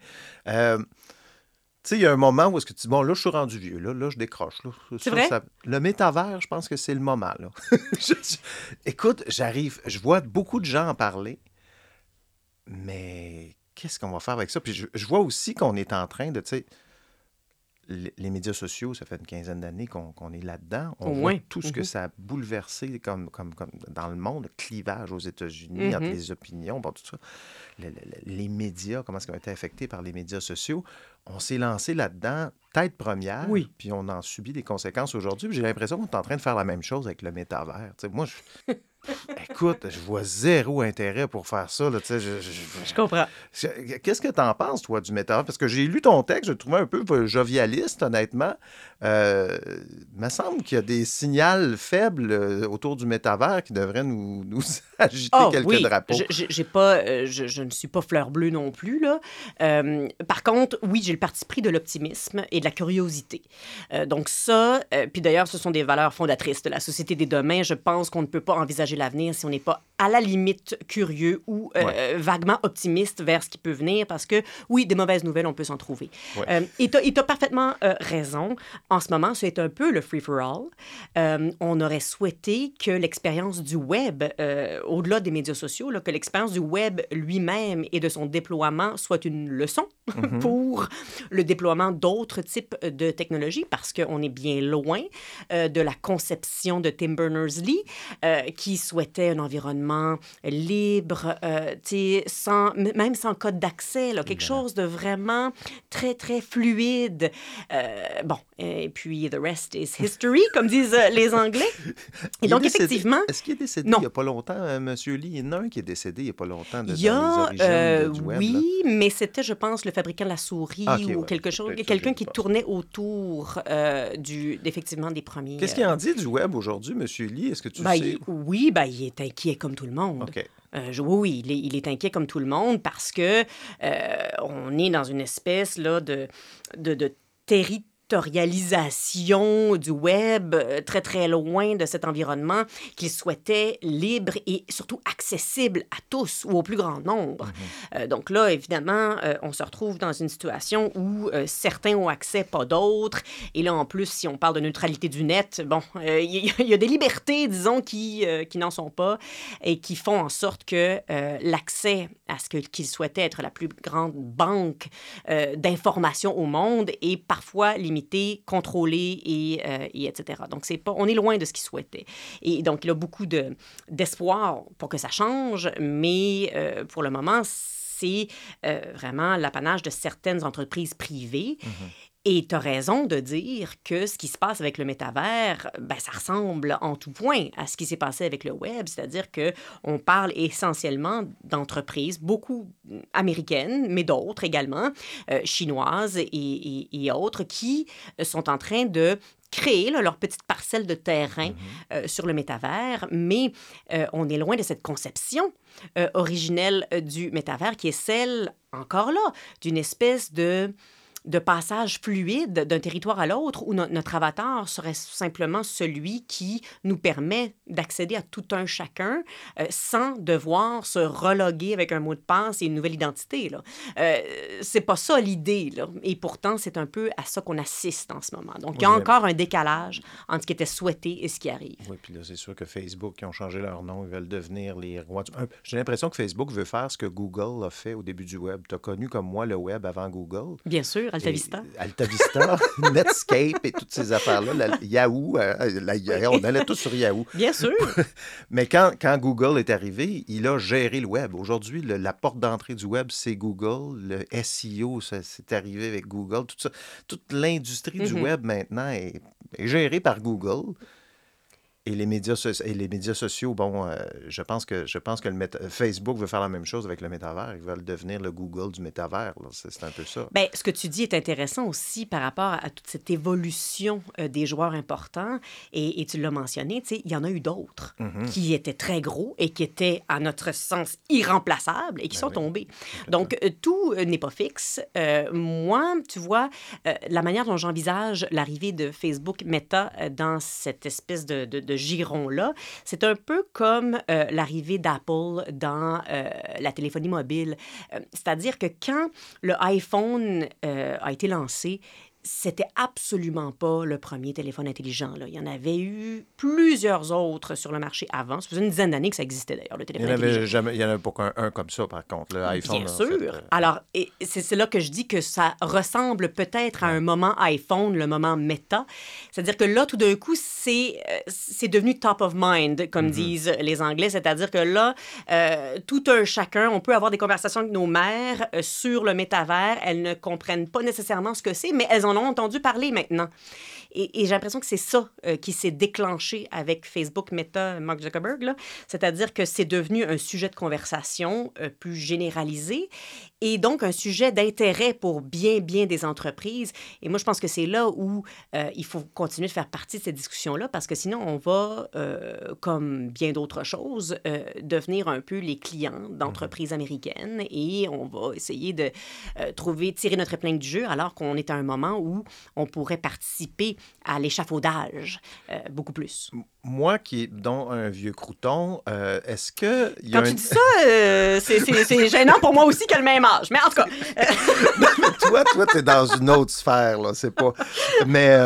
Euh, sais, il y a un moment où est-ce que tu dis, bon, là, je suis rendu vieux, là, là je décroche. Là. C'est Ça, vrai? ça- le métavers, je pense que c'est le moment, là. Je- je- écoute, j'arrive, je vois beaucoup de gens en parler, mais qu'est-ce qu'on va faire avec ça? Puis je, je vois aussi qu'on est en train de, tu sais, les médias sociaux, ça fait une quinzaine d'années qu'on est là-dedans. On voit tout ce que Mhm. ça a bouleversé comme, comme, comme dans le monde, le clivage aux États-Unis, entre Mhm. les opinions, bon, tout ça. Le- le- le- les médias, comment est-ce qu'ils ont été affectés par les médias sociaux? On s'est lancé là-dedans, tête première, Oui. puis on en subit des conséquences aujourd'hui. J'ai l'impression qu'on est en train de faire la même chose avec le métavers. Moi, je... écoute, je vois zéro intérêt pour faire ça. Là, je- je- Je comprends. Qu'est-ce que tu en penses, toi, du métavers? Parce que j'ai lu ton texte, je le trouvais un peu jovialiste, honnêtement. Euh, il me semble qu'il y a des signaux faibles euh, autour du métavers qui devraient nous, nous agiter Oh, quelques oui. drapeaux. Je, pas, euh, je, ne suis pas fleur bleue non plus. Là. Euh, par contre, oui, j'ai le parti pris de l'optimisme et de la curiosité. Donc ça, puis d'ailleurs, ce sont des valeurs fondatrices de la société des demain. Je pense qu'on ne peut pas envisager l'avenir si on n'est pas à la limite curieux ou euh, vaguement optimiste vers ce qui peut venir, parce que oui, des mauvaises nouvelles, on peut s'en trouver. Ouais. Euh, et tu as parfaitement euh, raison. En ce moment, c'est un peu le free-for-all. Euh, on aurait souhaité que l'expérience du web, au-delà des médias sociaux, là, que l'expérience du web lui-même et de son déploiement soit une leçon pour le déploiement d'autres types de technologies parce qu'on est bien loin de la conception de Tim Berners-Lee qui souhaitait un environnement libre, euh, sans, m- même sans code d'accès, quelque chose de vraiment très, très fluide. Euh, bon, et puis the rest is history, comme disent euh, les Anglais. Et donc, décédé- effectivement, Est-ce qu'il est décédé Non. il n'y a pas longtemps, Monsieur Lee? Il y en a un qui est décédé il n'y a pas longtemps. De, Il y dans les a, euh, du web, oui, là. mais c'était, je pense, le fabricant de la souris Ah, ou ouais. quelque chose, quelqu'un qui tournait autour du, effectivement, des premiers. Qu'est-ce qu'il en dit du web aujourd'hui, Monsieur Lee? Est-ce que tu Ben, sais? oui, ben, il est inquiet comme tout le monde. OK. Euh, oui, il est, il est inquiet comme tout le monde parce que euh, on est dans une espèce là, de, de, de territorialisation du web euh, très, très loin de cet environnement qu'il souhaitait libre et surtout accessible à tous ou au plus grand nombre. Euh, donc là, évidemment, euh, on se retrouve dans une situation où euh, certains ont accès, pas d'autres. Et là, en plus, si on parle de neutralité du net, bon, il y, a des libertés, disons, qui, qui n'en sont pas et qui font en sorte que l'accès à ce que- qu'il souhaitait être la plus grande banque d'informations au monde est parfois limité, contrôlé et, euh, et etc. Donc, c'est pas, on est loin de ce qu'il souhaitait. Et donc, il a beaucoup de, d'espoir pour que ça change, mais euh, pour le moment, c'est euh, vraiment l'apanage de certaines entreprises privées. Et tu as raison de dire que ce qui se passe avec le métavers, ben, ça ressemble en tout point à ce qui s'est passé avec le web, c'est-à-dire que on parle essentiellement d'entreprises, beaucoup américaines, mais d'autres également, euh, chinoises et, et- et autres, qui sont en train de créer là, leur petite parcelle de terrain euh, sur le métavers, mais euh, on est loin de cette conception euh, originelle du métavers qui est celle, encore là, d'une espèce de de passage fluide d'un territoire à l'autre où no- notre avatar serait simplement celui qui nous permet d'accéder à tout un chacun euh, sans devoir se reloguer avec un mot de passe et une nouvelle identité. Là. Euh, c'est pas ça l'idée. Là. Et pourtant, c'est un peu à ça qu'on assiste en ce moment. Donc, il y a Oui, encore un décalage entre ce qui était souhaité et ce qui arrive. Oui, puis là, c'est sûr que Facebook, qui ont changé leur nom, ils veulent devenir les rois du... J'ai l'impression que Facebook veut faire ce que Google a fait au début du web. Tu as connu comme moi le web avant Google. Bien sûr, Alta Vista? Et- Alta Vista, Netscape et toutes ces affaires-là. la- Yahoo, euh, la- on allait tous sur Yahoo. Bien sûr. Mais quand, quand Google est arrivé, il a géré le web. Aujourd'hui, la porte d'entrée du web, c'est Google. Le SEO, ça, c'est arrivé avec Google. Tout ça, toute l'industrie du Mhm. web maintenant est, est gérée par Google. Et les médias, so- et les médias sociaux, bon, euh, je pense que, je pense que le Facebook veut faire la même chose avec le métavers. Ils veulent devenir le Google du métavers. C'est un peu ça. Ben, ce que tu dis est intéressant aussi par rapport à toute cette évolution euh, des joueurs importants. Et, et tu l'as mentionné, tu sais, il y en a eu d'autres Mhm. qui étaient très gros et qui étaient, à notre sens, irremplaçables et qui Ben sont oui, tombés. Donc, euh, tout n'est pas fixe. Moi, tu vois, la manière dont j'envisage l'arrivée de Facebook Meta dans cette espèce de, de- de giron-là, c'est un peu comme euh, l'arrivée d'Apple dans euh, la téléphonie mobile. Euh, C'est-à-dire que quand le iPhone a été lancé, c'était absolument pas le premier téléphone intelligent. Là. Il y en avait eu plusieurs autres sur le marché avant. Ça faisait une dizaine d'années que ça existait d'ailleurs, le Il téléphone intelligent. avait jamais, il y en a pas qu'un un comme ça, par contre. Le iPhone. Bien sûr. fait, euh, Alors, c'est là que je dis que ça ressemble peut-être à un moment iPhone, le moment méta. C'est-à-dire que là, tout d'un coup, c'est euh, devenu top of mind, comme Mhm. disent les Anglais. C'est-à-dire que là, euh, tout un chacun, on peut avoir des conversations avec nos mères sur le métavers. Elles ne comprennent pas nécessairement ce que c'est, mais elles en ont entendu parler maintenant. Et, et j'ai l'impression que c'est ça euh, qui s'est déclenché avec Facebook, Meta, Mark Zuckerberg. C'est-à-dire que c'est devenu un sujet de conversation euh, plus généralisé et donc un sujet d'intérêt pour bien, bien des entreprises. Et moi, je pense que c'est là où euh, il faut continuer de faire partie de cette discussion-là parce que sinon, on va, comme bien d'autres choses, devenir un peu les clients d'entreprises américaines et on va essayer de trouver, tirer notre épingle du jeu alors qu'on est à un moment où on pourrait participer à l'échafaudage euh, beaucoup plus. Moi, qui est donc un vieux crouton, euh, est-ce que. y a Quand un- tu dis ça, euh, c'est- gênant pour moi aussi qu'elle a le même âge. Mais en tout cas, toi, toi, t'es dans une autre sphère, là. C'est pas. Mais.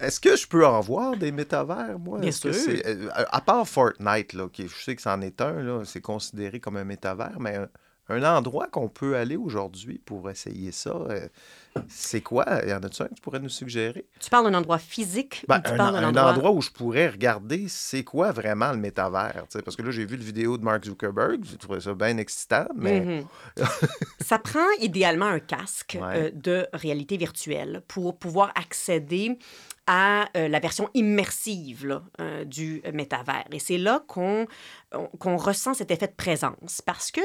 Est-ce que je peux en voir des métavers, moi? Bien que sûr. euh, à part Fortnite, là, qui, je sais que c'en est un, là, c'est considéré comme un métavers, mais un endroit qu'on peut aller aujourd'hui pour essayer ça. C'est quoi? Y en a-tu un que tu pourrais nous suggérer? Tu parles d'un endroit physique Ben, ou tu un, parles d'un un endroit... où je pourrais regarder c'est quoi vraiment le métavers. tu sais, Parce que là, j'ai vu le vidéo de Mark Zuckerberg, j'ai trouvé ça bien excitant, mais Mhm. Ça prend idéalement un casque Ouais. euh, de réalité virtuelle pour pouvoir accéder à euh, la version immersive là, euh, du métavers. Et c'est là qu'on on- qu'on ressent cet effet de présence. Parce que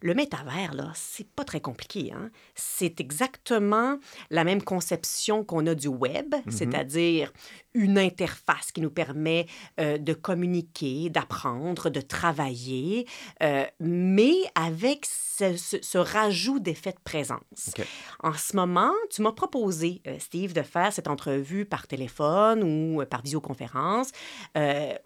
le métavers, là, c'est pas très compliqué. Hein? C'est exactement la même conception qu'on a du web, c'est-à-dire une interface qui nous permet euh, de communiquer, d'apprendre, de travailler, euh, mais avec ce, ce- ce rajout d'effet de présence. En ce moment, tu m'as proposé, euh, Steve, de faire cette entrevue par téléphone ou par visioconférence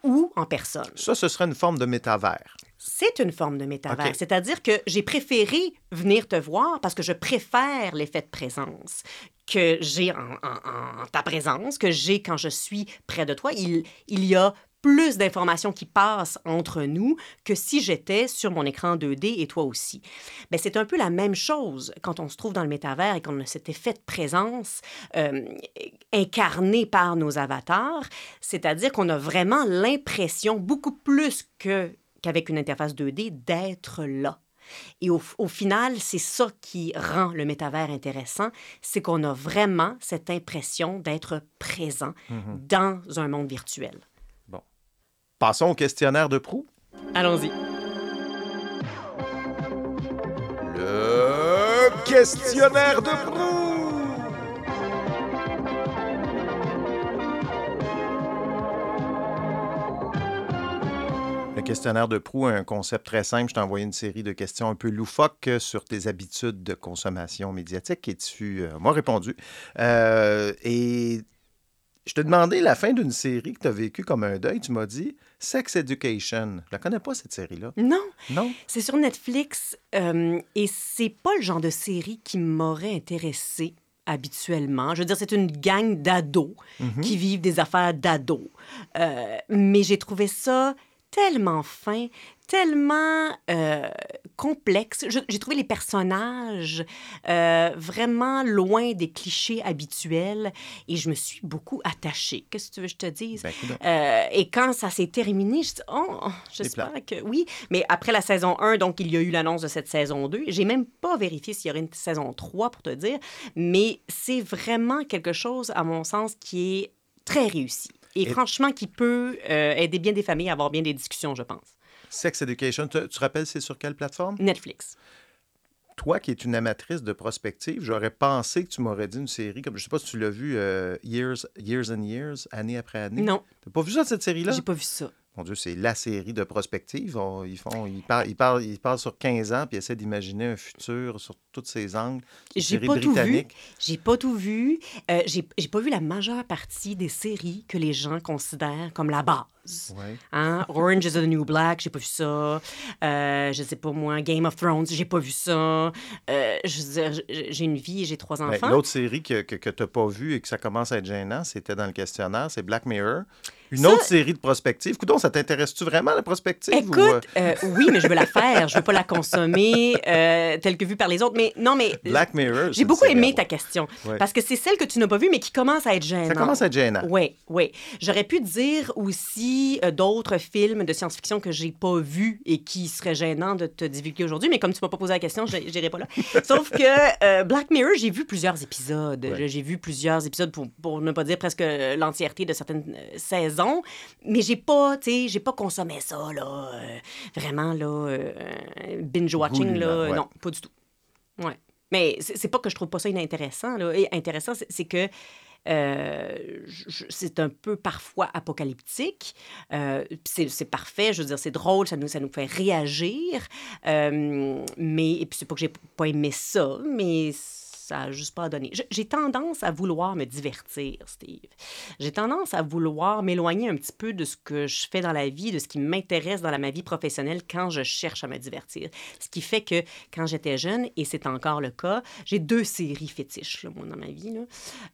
ou en personne. ça, ce serait une forme de métavers. C'est une forme de métavers. C'est-à-dire que j'ai préféré venir te voir parce que je préfère l'effet de présence que j'ai en, ta présence, que j'ai quand je suis près de toi. Il, y a plus d'informations qui passent entre nous que si j'étais sur mon écran 2D et toi aussi. Ben, c'est un peu la même chose quand on se trouve dans le métavers et qu'on a cet effet de présence euh, incarné par nos avatars, c'est-à-dire qu'on a vraiment l'impression, beaucoup plus que qu'avec une interface 2D, d'être là. Et au, au final, c'est ça qui rend le métavers intéressant, c'est qu'on a vraiment cette impression d'être présent dans un monde virtuel. Passons au questionnaire de proue. Allons-y. Le questionnaire de proue! Questionnaire de proue un concept très simple. Je t'ai envoyé une série de questions un peu loufoques sur tes habitudes de consommation médiatique et tu euh, m'as répondu. Euh, et je te demandais la fin d'une série que tu as vécue comme un deuil. Tu m'as dit Sex Education. Je la connais pas, cette série-là. Non, Non? c'est sur Netflix euh, et c'est pas le genre de série qui m'aurait intéressé habituellement. Je veux dire, c'est une gang d'ados qui vivent des affaires d'ados. Euh, mais j'ai trouvé ça tellement fin, tellement euh, complexe. J'ai trouvé les personnages euh, vraiment loin des clichés habituels et je me suis beaucoup attachée. Qu'est-ce que tu veux que je te dise? Ben. Euh, et quand ça s'est terminé, je dis, oh, oh, j'espère que oui. Mais après la saison 1, donc il y a eu l'annonce de cette saison 2. J'ai même pas vérifié s'il y aurait une saison 3 pour te dire, mais c'est vraiment quelque chose, à mon sens, qui est très réussi. Et, Et- franchement, qui peut euh, aider bien des familles à avoir bien des discussions, je pense. Sex Education, tu, tu te rappelles c'est sur quelle plateforme? Netflix. Toi qui es une amatrice de prospective, j'aurais pensé que tu m'aurais dit une série comme, je sais pas si tu l'as vu, euh, Years, Years and Years, année après année. Non, T'as pas vu ça, cette série-là? j'ai pas vu ça. Mon Dieu, c'est la série de prospective. On- ils, font, ils, parlent, ils, parlent, ils parlent sur 15 ans, puis essaient d'imaginer un futur sur tous ces angles. J'ai pas tout vu. britannique. J'ai pas tout vu. Euh, j'ai j'ai pas vu la majeure partie des séries que les gens considèrent comme la base. Ouais. Hein? Orange is the New Black, j'ai pas vu ça. Euh, je sais pas moi, Game of Thrones, j'ai pas vu ça. Euh, je veux dire, j- j'ai une vie et j'ai trois Ben, enfants. L'autre série que, que, que tu n'as pas vue et que ça commence à être gênant, c'était dans le questionnaire, c'est Black Mirror. Une Ça- autre série de prospective. Coudon, ça t'intéresse-tu vraiment, la prospective? ou, euh, Écoute, euh, oui, mais je veux la faire. Je veux pas la consommer euh, telle que vue par les autres. Mais non, mais Black Mirror. j'ai beaucoup aimé ta question. Parce que c'est celle que tu n'as pas vue, mais qui commence à être gênante. Ça commence à être gênant. Oui, oui. J'aurais pu dire aussi euh, d'autres films de science-fiction que j'ai pas vus et qui seraient gênants de te divulguer aujourd'hui, mais comme tu m'as pas posé la question, je n'irai pas là. Sauf que euh, Black Mirror, j'ai vu plusieurs épisodes. Ouais. J'ai vu plusieurs épisodes, pour, pour ne pas dire presque l'entièreté de certaines euh, saisons, mais j'ai pas, tu sais, j'ai pas consommé ça, là, euh, vraiment, là, euh, binge-watching, là, ouais. non, pas du tout. Ouais. Mais c'est pas que je trouve pas ça inintéressant. Là. Et intéressant, c'est que euh, c'est un peu parfois apocalyptique. Euh, c'est parfait, je veux dire, c'est drôle, ça nous, ça nous fait réagir. Euh, mais, et puis c'est pas que j'ai pas aimé ça, mais ça a juste pas donné. J'ai tendance à vouloir me divertir, Steve. J'ai tendance à vouloir m'éloigner un petit peu de ce que je fais dans la vie, de ce qui m'intéresse dans la, ma vie professionnelle quand je cherche à me divertir. Ce qui fait que quand j'étais jeune, et c'est encore le cas, j'ai deux séries fétiches, là, moi, dans ma vie. là.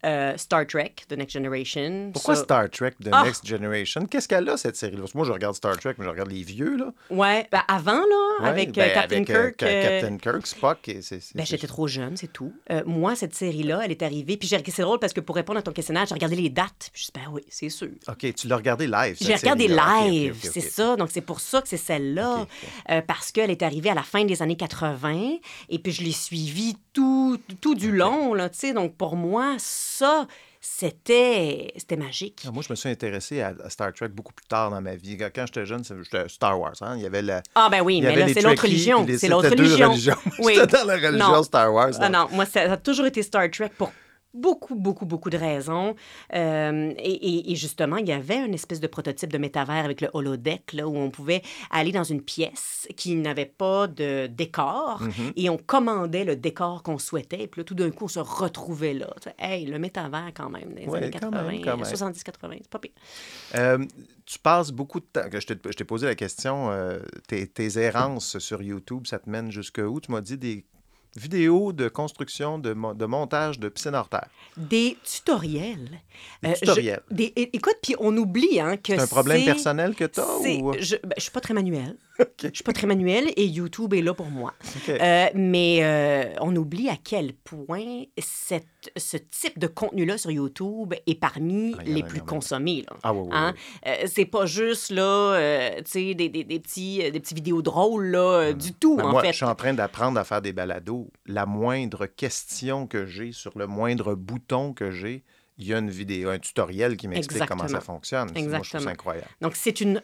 Euh, Star Trek, The Next Generation. Pourquoi ça- Star Trek The Ah! Next Generation? Qu'est-ce qu'elle a, cette série-là? Que Moi, je regarde Star Trek, mais je regarde les vieux, là. Ouais, ben, avant, là, Ouais, avec euh, ben, Captain avec, euh, Kirk. Ca- euh, Captain Kirk, Spock. et c'est- c'est- Ben, j'étais trop jeune, c'est tout. Euh, moi, cette série-là, elle est arrivée. Puis j'ai- c'est drôle parce que pour répondre à ton questionnaire, j'ai regardé les dates. Puis je dis, ben oui, c'est sûr. OK, tu l'as regardé live, J'ai regardé live, c'est ça. Donc, c'est pour ça que c'est celle-là. Euh, parce qu'elle est arrivée à la fin des années 80. Et puis, je l'ai suivie tout, tout du long, là, tu sais. Donc, pour moi, ça, c'était c'était magique. Ah, Moi, je me suis intéressé à, à Star Trek beaucoup plus tard dans ma vie. Quand j'étais jeune, j'étais Star Wars. hein. Il y avait la. Ah, ben oui, mais là, c'est l'autre religion. C'est l'autre c'était religion. religions. Oui. Dans la religion Non. Star Wars. Ah non, moi, ça, ça a toujours été Star Trek pour beaucoup, beaucoup, beaucoup de raisons. Euh, et, justement, il y avait une espèce de prototype de métavers avec le holodeck, là, où on pouvait aller dans une pièce qui n'avait pas de décor Mhm. et on commandait le décor qu'on souhaitait. Et puis là, tout d'un coup, on se retrouvait là. Tu sais, Hey, le métavers quand même, dans les Ouais, années quand 80, même, quand même. 70-80, c'est pas pire. Euh, tu passes beaucoup de temps. que Je t'ai je t'ai posé la question, euh, tes, tes errances sur YouTube, ça te mène jusqu'où? Tu m'as dit des vidéos de construction, de, mo- de montage de piscine hors terre. Des tutoriels. Des Euh, je- tutoriels. des- écoute, puis on oublie hein, que C'est un problème personnel que tu as? Ou... Je ne suis pas très manuel. Je suis pas très manuel et YouTube est là pour moi. Euh, mais euh, on oublie à quel point cette, ce type de contenu-là sur YouTube est parmi Ah, les plus consommés. Là. Ah oui, oui, Hein? Euh, c'est pas juste là, euh, des, des, des petits, euh, des petits vidéos drôles là, euh, du tout, Ben, en moi, fait. je suis en train d'apprendre à faire des balados. La moindre question que j'ai sur le moindre bouton que j'ai, il y a une vidéo, un tutoriel qui m'explique comment ça Exactement. fonctionne. Moi, je trouve ça Exactement. incroyable. Donc, c'est une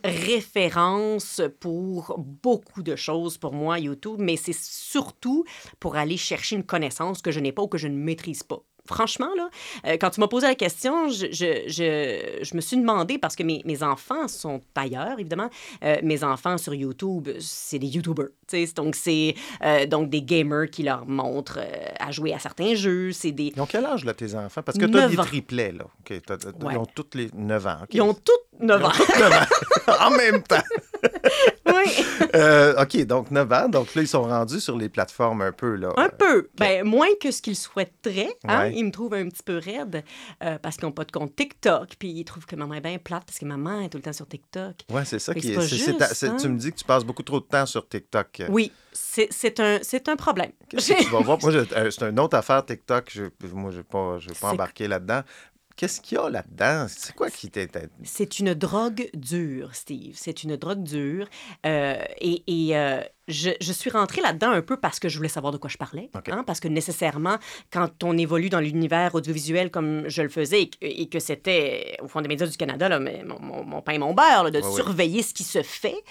référence pour beaucoup de choses pour moi, YouTube, mais c'est surtout pour aller chercher une connaissance que je n'ai pas ou que je ne maîtrise pas. Franchement, là, euh, quand tu m'as posé la question, je, je, je, je me suis demandé, parce que mes, mes enfants sont ailleurs, évidemment, euh, mes enfants sur YouTube, c'est des YouTubers. Donc, c'est euh, donc des gamers qui leur montrent à jouer à certains jeux. C'est des... Ils ont quel âge, là, tes enfants? Parce que tu as des ans. triplets, là. OK, t'as- t'as- Ouais. Ils ont tous les 9 ans. Ils ont tous 9 ans. en même temps. oui. OK, donc 9 ans. Donc là, ils sont rendus sur les plateformes un peu, là. Un peu. Ben, moins que ce qu'ils souhaiteraient. Hein? Ouais. Ils me trouvent un petit peu raide euh, parce qu'ils n'ont pas de compte TikTok. Puis ils trouvent que maman est bien plate parce que maman est tout le temps sur TikTok. Ouais, c'est ça qui est. pas ta- juste, c'est- hein? Tu me dis que tu passes beaucoup trop de temps sur TikTok. Oui, c'est un, un problème. Que tu vas voir? Moi, euh, c'est une autre affaire TikTok. Je, moi, je pas, je vais pas C'est- embarquer là-dedans. Qu'est-ce qu'il y a là-dedans? C'est quoi qui t'est. C'est une drogue dure, Steve. C'est une drogue dure. Euh, et et, euh, je, je suis rentrée là-dedans un peu parce que je voulais savoir de quoi je parlais. Hein, parce que nécessairement, quand on évolue dans l'univers audiovisuel comme je le faisais et que, et que c'était au fond des médias du Canada, là, mais mon, mon, mon pain et mon beurre, là, de Ouais, ouais. surveiller ce qui se fait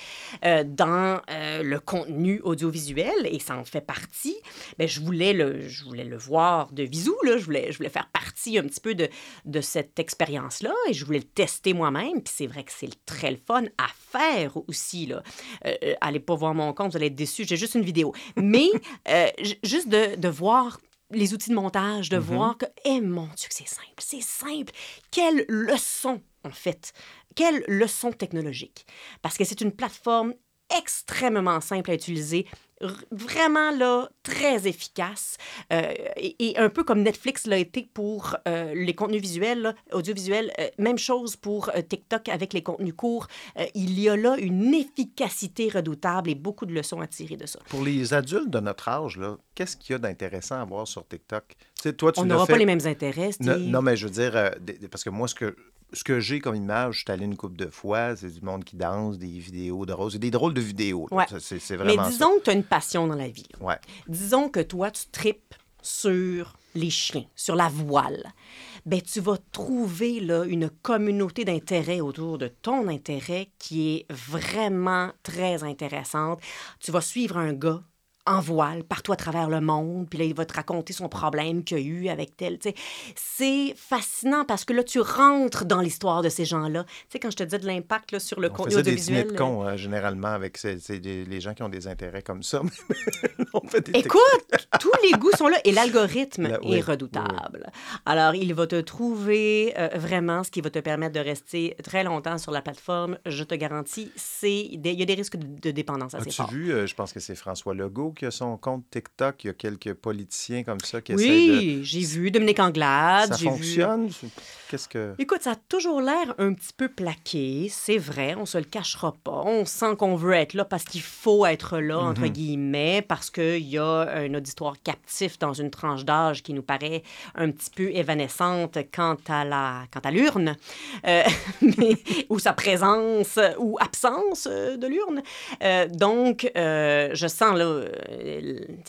euh, dans euh, le contenu audiovisuel, et ça en fait partie, ben, je, voulais le, je voulais le voir de visu. Là, je, voulais, je voulais faire partie un petit peu de, de cette expérience-là et je voulais le tester moi-même. Puis c'est vrai que c'est très le fun à faire aussi. Là. Euh, allez pas voir mon compte, vous allez être déçus. J'ai juste une vidéo. Mais euh, juste de, de voir les outils de montage, de voir que, eh mon Dieu, que c'est simple, c'est simple. Quelle leçon, en fait. Quelle leçon technologique. Parce que c'est une plateforme extrêmement simple à utiliser, vraiment là, très efficace, euh, et, et un peu comme Netflix l'a été pour euh, les contenus visuels, là, audiovisuels, euh, même chose pour TikTok avec les contenus courts. Il y a là une efficacité redoutable et beaucoup de leçons à tirer de ça. Pour les adultes de notre âge, là, qu'est-ce qu'il y a d'intéressant à voir sur TikTok? Tu sais, toi, tu On n'aura fait- pas les mêmes intérêts, Non, mais je veux dire, parce que moi, ce que, ce que j'ai comme image, je suis allé une couple de fois, c'est du monde qui danse, des vidéos de rose, des drôles de vidéos. Ouais. C'est, Mais disons que tu as une passion dans la vie. Ouais. Disons que toi, tu tripes sur les chiens, sur la voile. Ben, tu vas trouver là, une communauté d'intérêt autour de ton intérêt qui est vraiment très intéressante. Tu vas suivre un gars en voile partout à travers le monde, puis là, il va te raconter son problème qu'il a eu avec tel. C'est fascinant parce que là, tu rentres dans l'histoire de ces gens-là. Tu sais, quand je te dis de l'impact là, sur le On contenu faisait des dîners audiovisuel. de cons, euh, généralement, avec ces- ces- des- les gens qui ont des intérêts comme ça. on fait des Écoute, tous les goûts sont là et l'algorithme Là, est oui, redoutable. Alors, il va te trouver euh, vraiment ce qui va te permettre de rester très longtemps sur la plateforme. Je te garantis, c'est des- il y a des risques de, de dépendance assez As-tu vu, euh, je pense que c'est François Legault qui a son compte TikTok. Il y a quelques politiciens comme ça qui essaient de... Oui, j'ai vu Dominique Anglade. Ça vu- fonctionne? Qu'est-ce que... Écoute, ça a toujours l'air un petit peu plaqué, c'est vrai, on se le cachera pas. On sent qu'on veut être là parce qu'il faut être là, entre Mhm. guillemets, parce qu'il y a un auditoire captif dans une tranche d'âge qui nous paraît un petit peu évanescente quant à la quant à l'urne, euh, mais- ou sa présence ou absence euh, de l'urne. Euh, donc, euh, je sens là,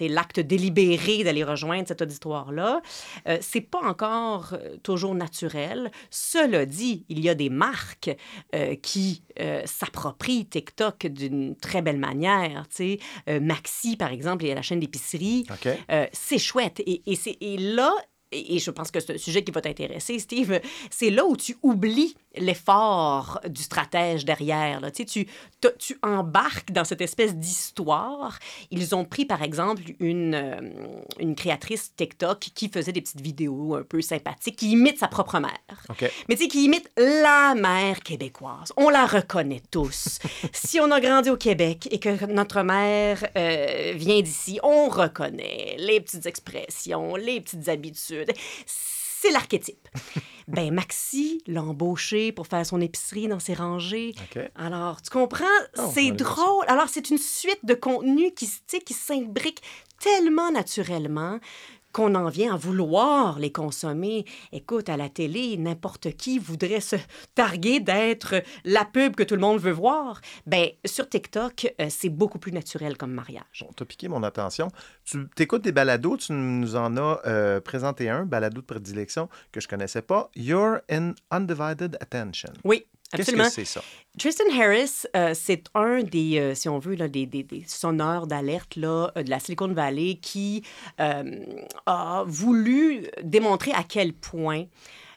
l'acte délibéré d'aller rejoindre cet auditoire-là. Euh, c'est pas encore euh, toujours naturel. Cela dit, il y a des marques euh, qui euh, s'approprient TikTok d'une très belle manière. Tu sais, Euh, Maxi, par exemple, et la chaîne d'épicerie, euh, c'est chouette. Et, et là, et je pense que c'est un sujet qui va t'intéresser, Steve, c'est là où tu oublies l'effort du stratège derrière. Là. Tu, sais, tu, embarques dans cette espèce d'histoire. Ils ont pris, par exemple, une, euh, une créatrice TikTok qui faisait des petites vidéos un peu sympathiques, qui imite sa propre mère. Mais tu sais, qui imite la mère québécoise. On la reconnaît tous. si on a grandi au Québec et que notre mère euh, vient d'ici, on reconnaît les petites expressions, les petites habitudes. C'est l'archétype. ben, Maxi l'a embauché pour faire son épicerie dans ses rangées. Alors, tu comprends? Oh, on c'est drôle. Alors, c'est une suite de contenus qui, qui s'imbriquent tellement naturellement qu'on en vient à vouloir les consommer. Écoute, à la télé, n'importe qui voudrait se targuer d'être la pub que tout le monde veut voir. Ben, sur TikTok, euh, c'est beaucoup plus naturel comme mariage. Bon, t'as piqué mon attention. Tu écoutes des balados, tu nous en as euh, présenté un, balado de prédilection, que je connaissais pas. You're in Undivided Attention. Oui, Qu'est-ce que c'est ça? Tristan Harris, euh, c'est un des, euh, si on veut, là, des, des, des sonneurs d'alerte là, euh, de la Silicon Valley qui euh, a voulu démontrer à quel point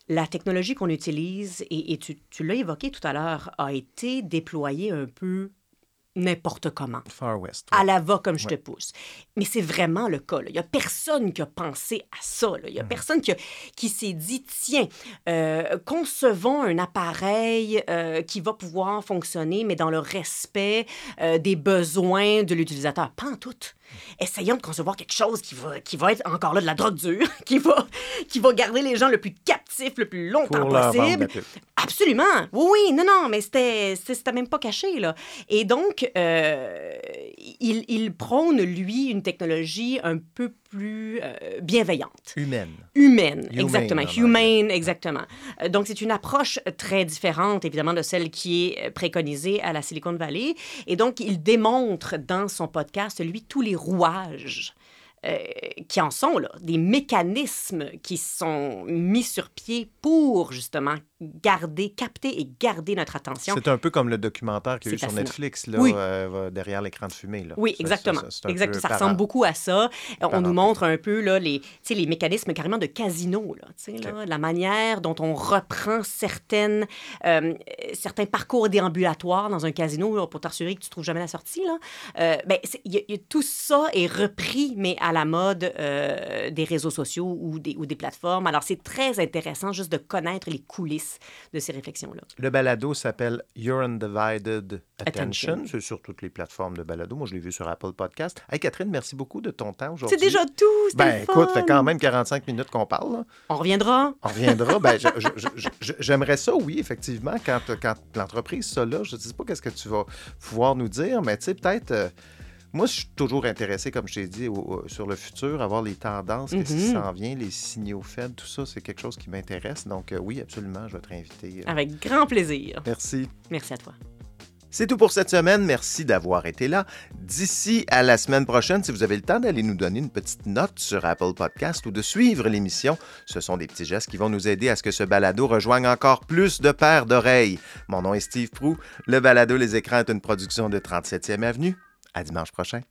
la technologie qu'on utilise, et, et tu, tu l'as évoqué tout à l'heure, a été déployée un peu n'importe comment. Far West. À la va comme je Ouais. te pousse. Mais c'est vraiment le cas. là. Il n'y a personne qui a pensé à ça. là. Il n'y a personne qui, a- qui s'est dit, tiens, euh, concevons un appareil euh, qui va pouvoir fonctionner, mais dans le respect euh, des besoins de l'utilisateur. Pas en tout. Essayons de concevoir quelque chose qui va, qui va être encore là de la drogue dure, qui va, qui va garder les gens le plus captifs le plus longtemps Pour possible. Absolument. Oui, oui, non, non, mais c'était même pas caché, là. Et donc, euh, il, il prône, lui, une technologie un peu plus euh, bienveillante. Humaine. Humaine, exactement. Humane, exactement. Euh, Donc, c'est une approche très différente, évidemment, de celle qui est euh, préconisée à la Silicon Valley. Et donc, il démontre dans son podcast, lui, tous les rouages euh, qui en sont, là, des mécanismes qui sont mis sur pied pour, justement, garder, capter et garder notre attention. C'est un peu comme le documentaire qu'il y a eu sur. Netflix, là, Oui. euh, derrière l'écran de fumée. Là. Oui, exactement. Ça, ressemble beaucoup à ça. Euh, On nous montre un peu là, les, les mécanismes carrément de casino, là, là, la manière dont on reprend certaines, euh, certains parcours déambulatoires dans un casino pour t'assurer que tu trouves jamais la sortie. Là. Euh, ben, c'est- il y a- il y a- tout ça est repris, mais à la mode des réseaux sociaux ou des, ou des plateformes. Alors, c'est très intéressant juste de connaître les coulisses de ces réflexions-là. Le balado s'appelle Your Undivided Attention. Attention. C'est sur toutes les plateformes de balado. Moi, je l'ai vu sur Apple Podcast. Hey, Catherine, merci beaucoup de ton temps aujourd'hui. C'est déjà tout. Ben, le écoute, fait quand même 45 minutes qu'on parle. là. On reviendra. On reviendra. ben, j'aimerais ça, oui, effectivement, quand, quand l'entreprise ça là. Je ne sais pas qu'est-ce que tu vas pouvoir nous dire, mais tu sais, peut-être. euh, moi, je suis toujours intéressé, comme je t'ai dit, au- sur le futur, à voir les tendances, qu'est-ce qui Mhm. s'en vient, les signaux faibles, tout ça, c'est quelque chose qui m'intéresse. Donc, euh, oui, absolument, je vais te réinviter. euh. Avec grand plaisir. Merci. Merci à toi. C'est tout pour cette semaine. Merci d'avoir été là. D'ici à la semaine prochaine, si vous avez le temps d'aller nous donner une petite note sur Apple Podcast ou de suivre l'émission, ce sont des petits gestes qui vont nous aider à ce que ce balado rejoigne encore plus de paires d'oreilles. Mon nom est Steve Prou. Le balado Les écrans est une production de 37e Avenue. À dimanche prochain.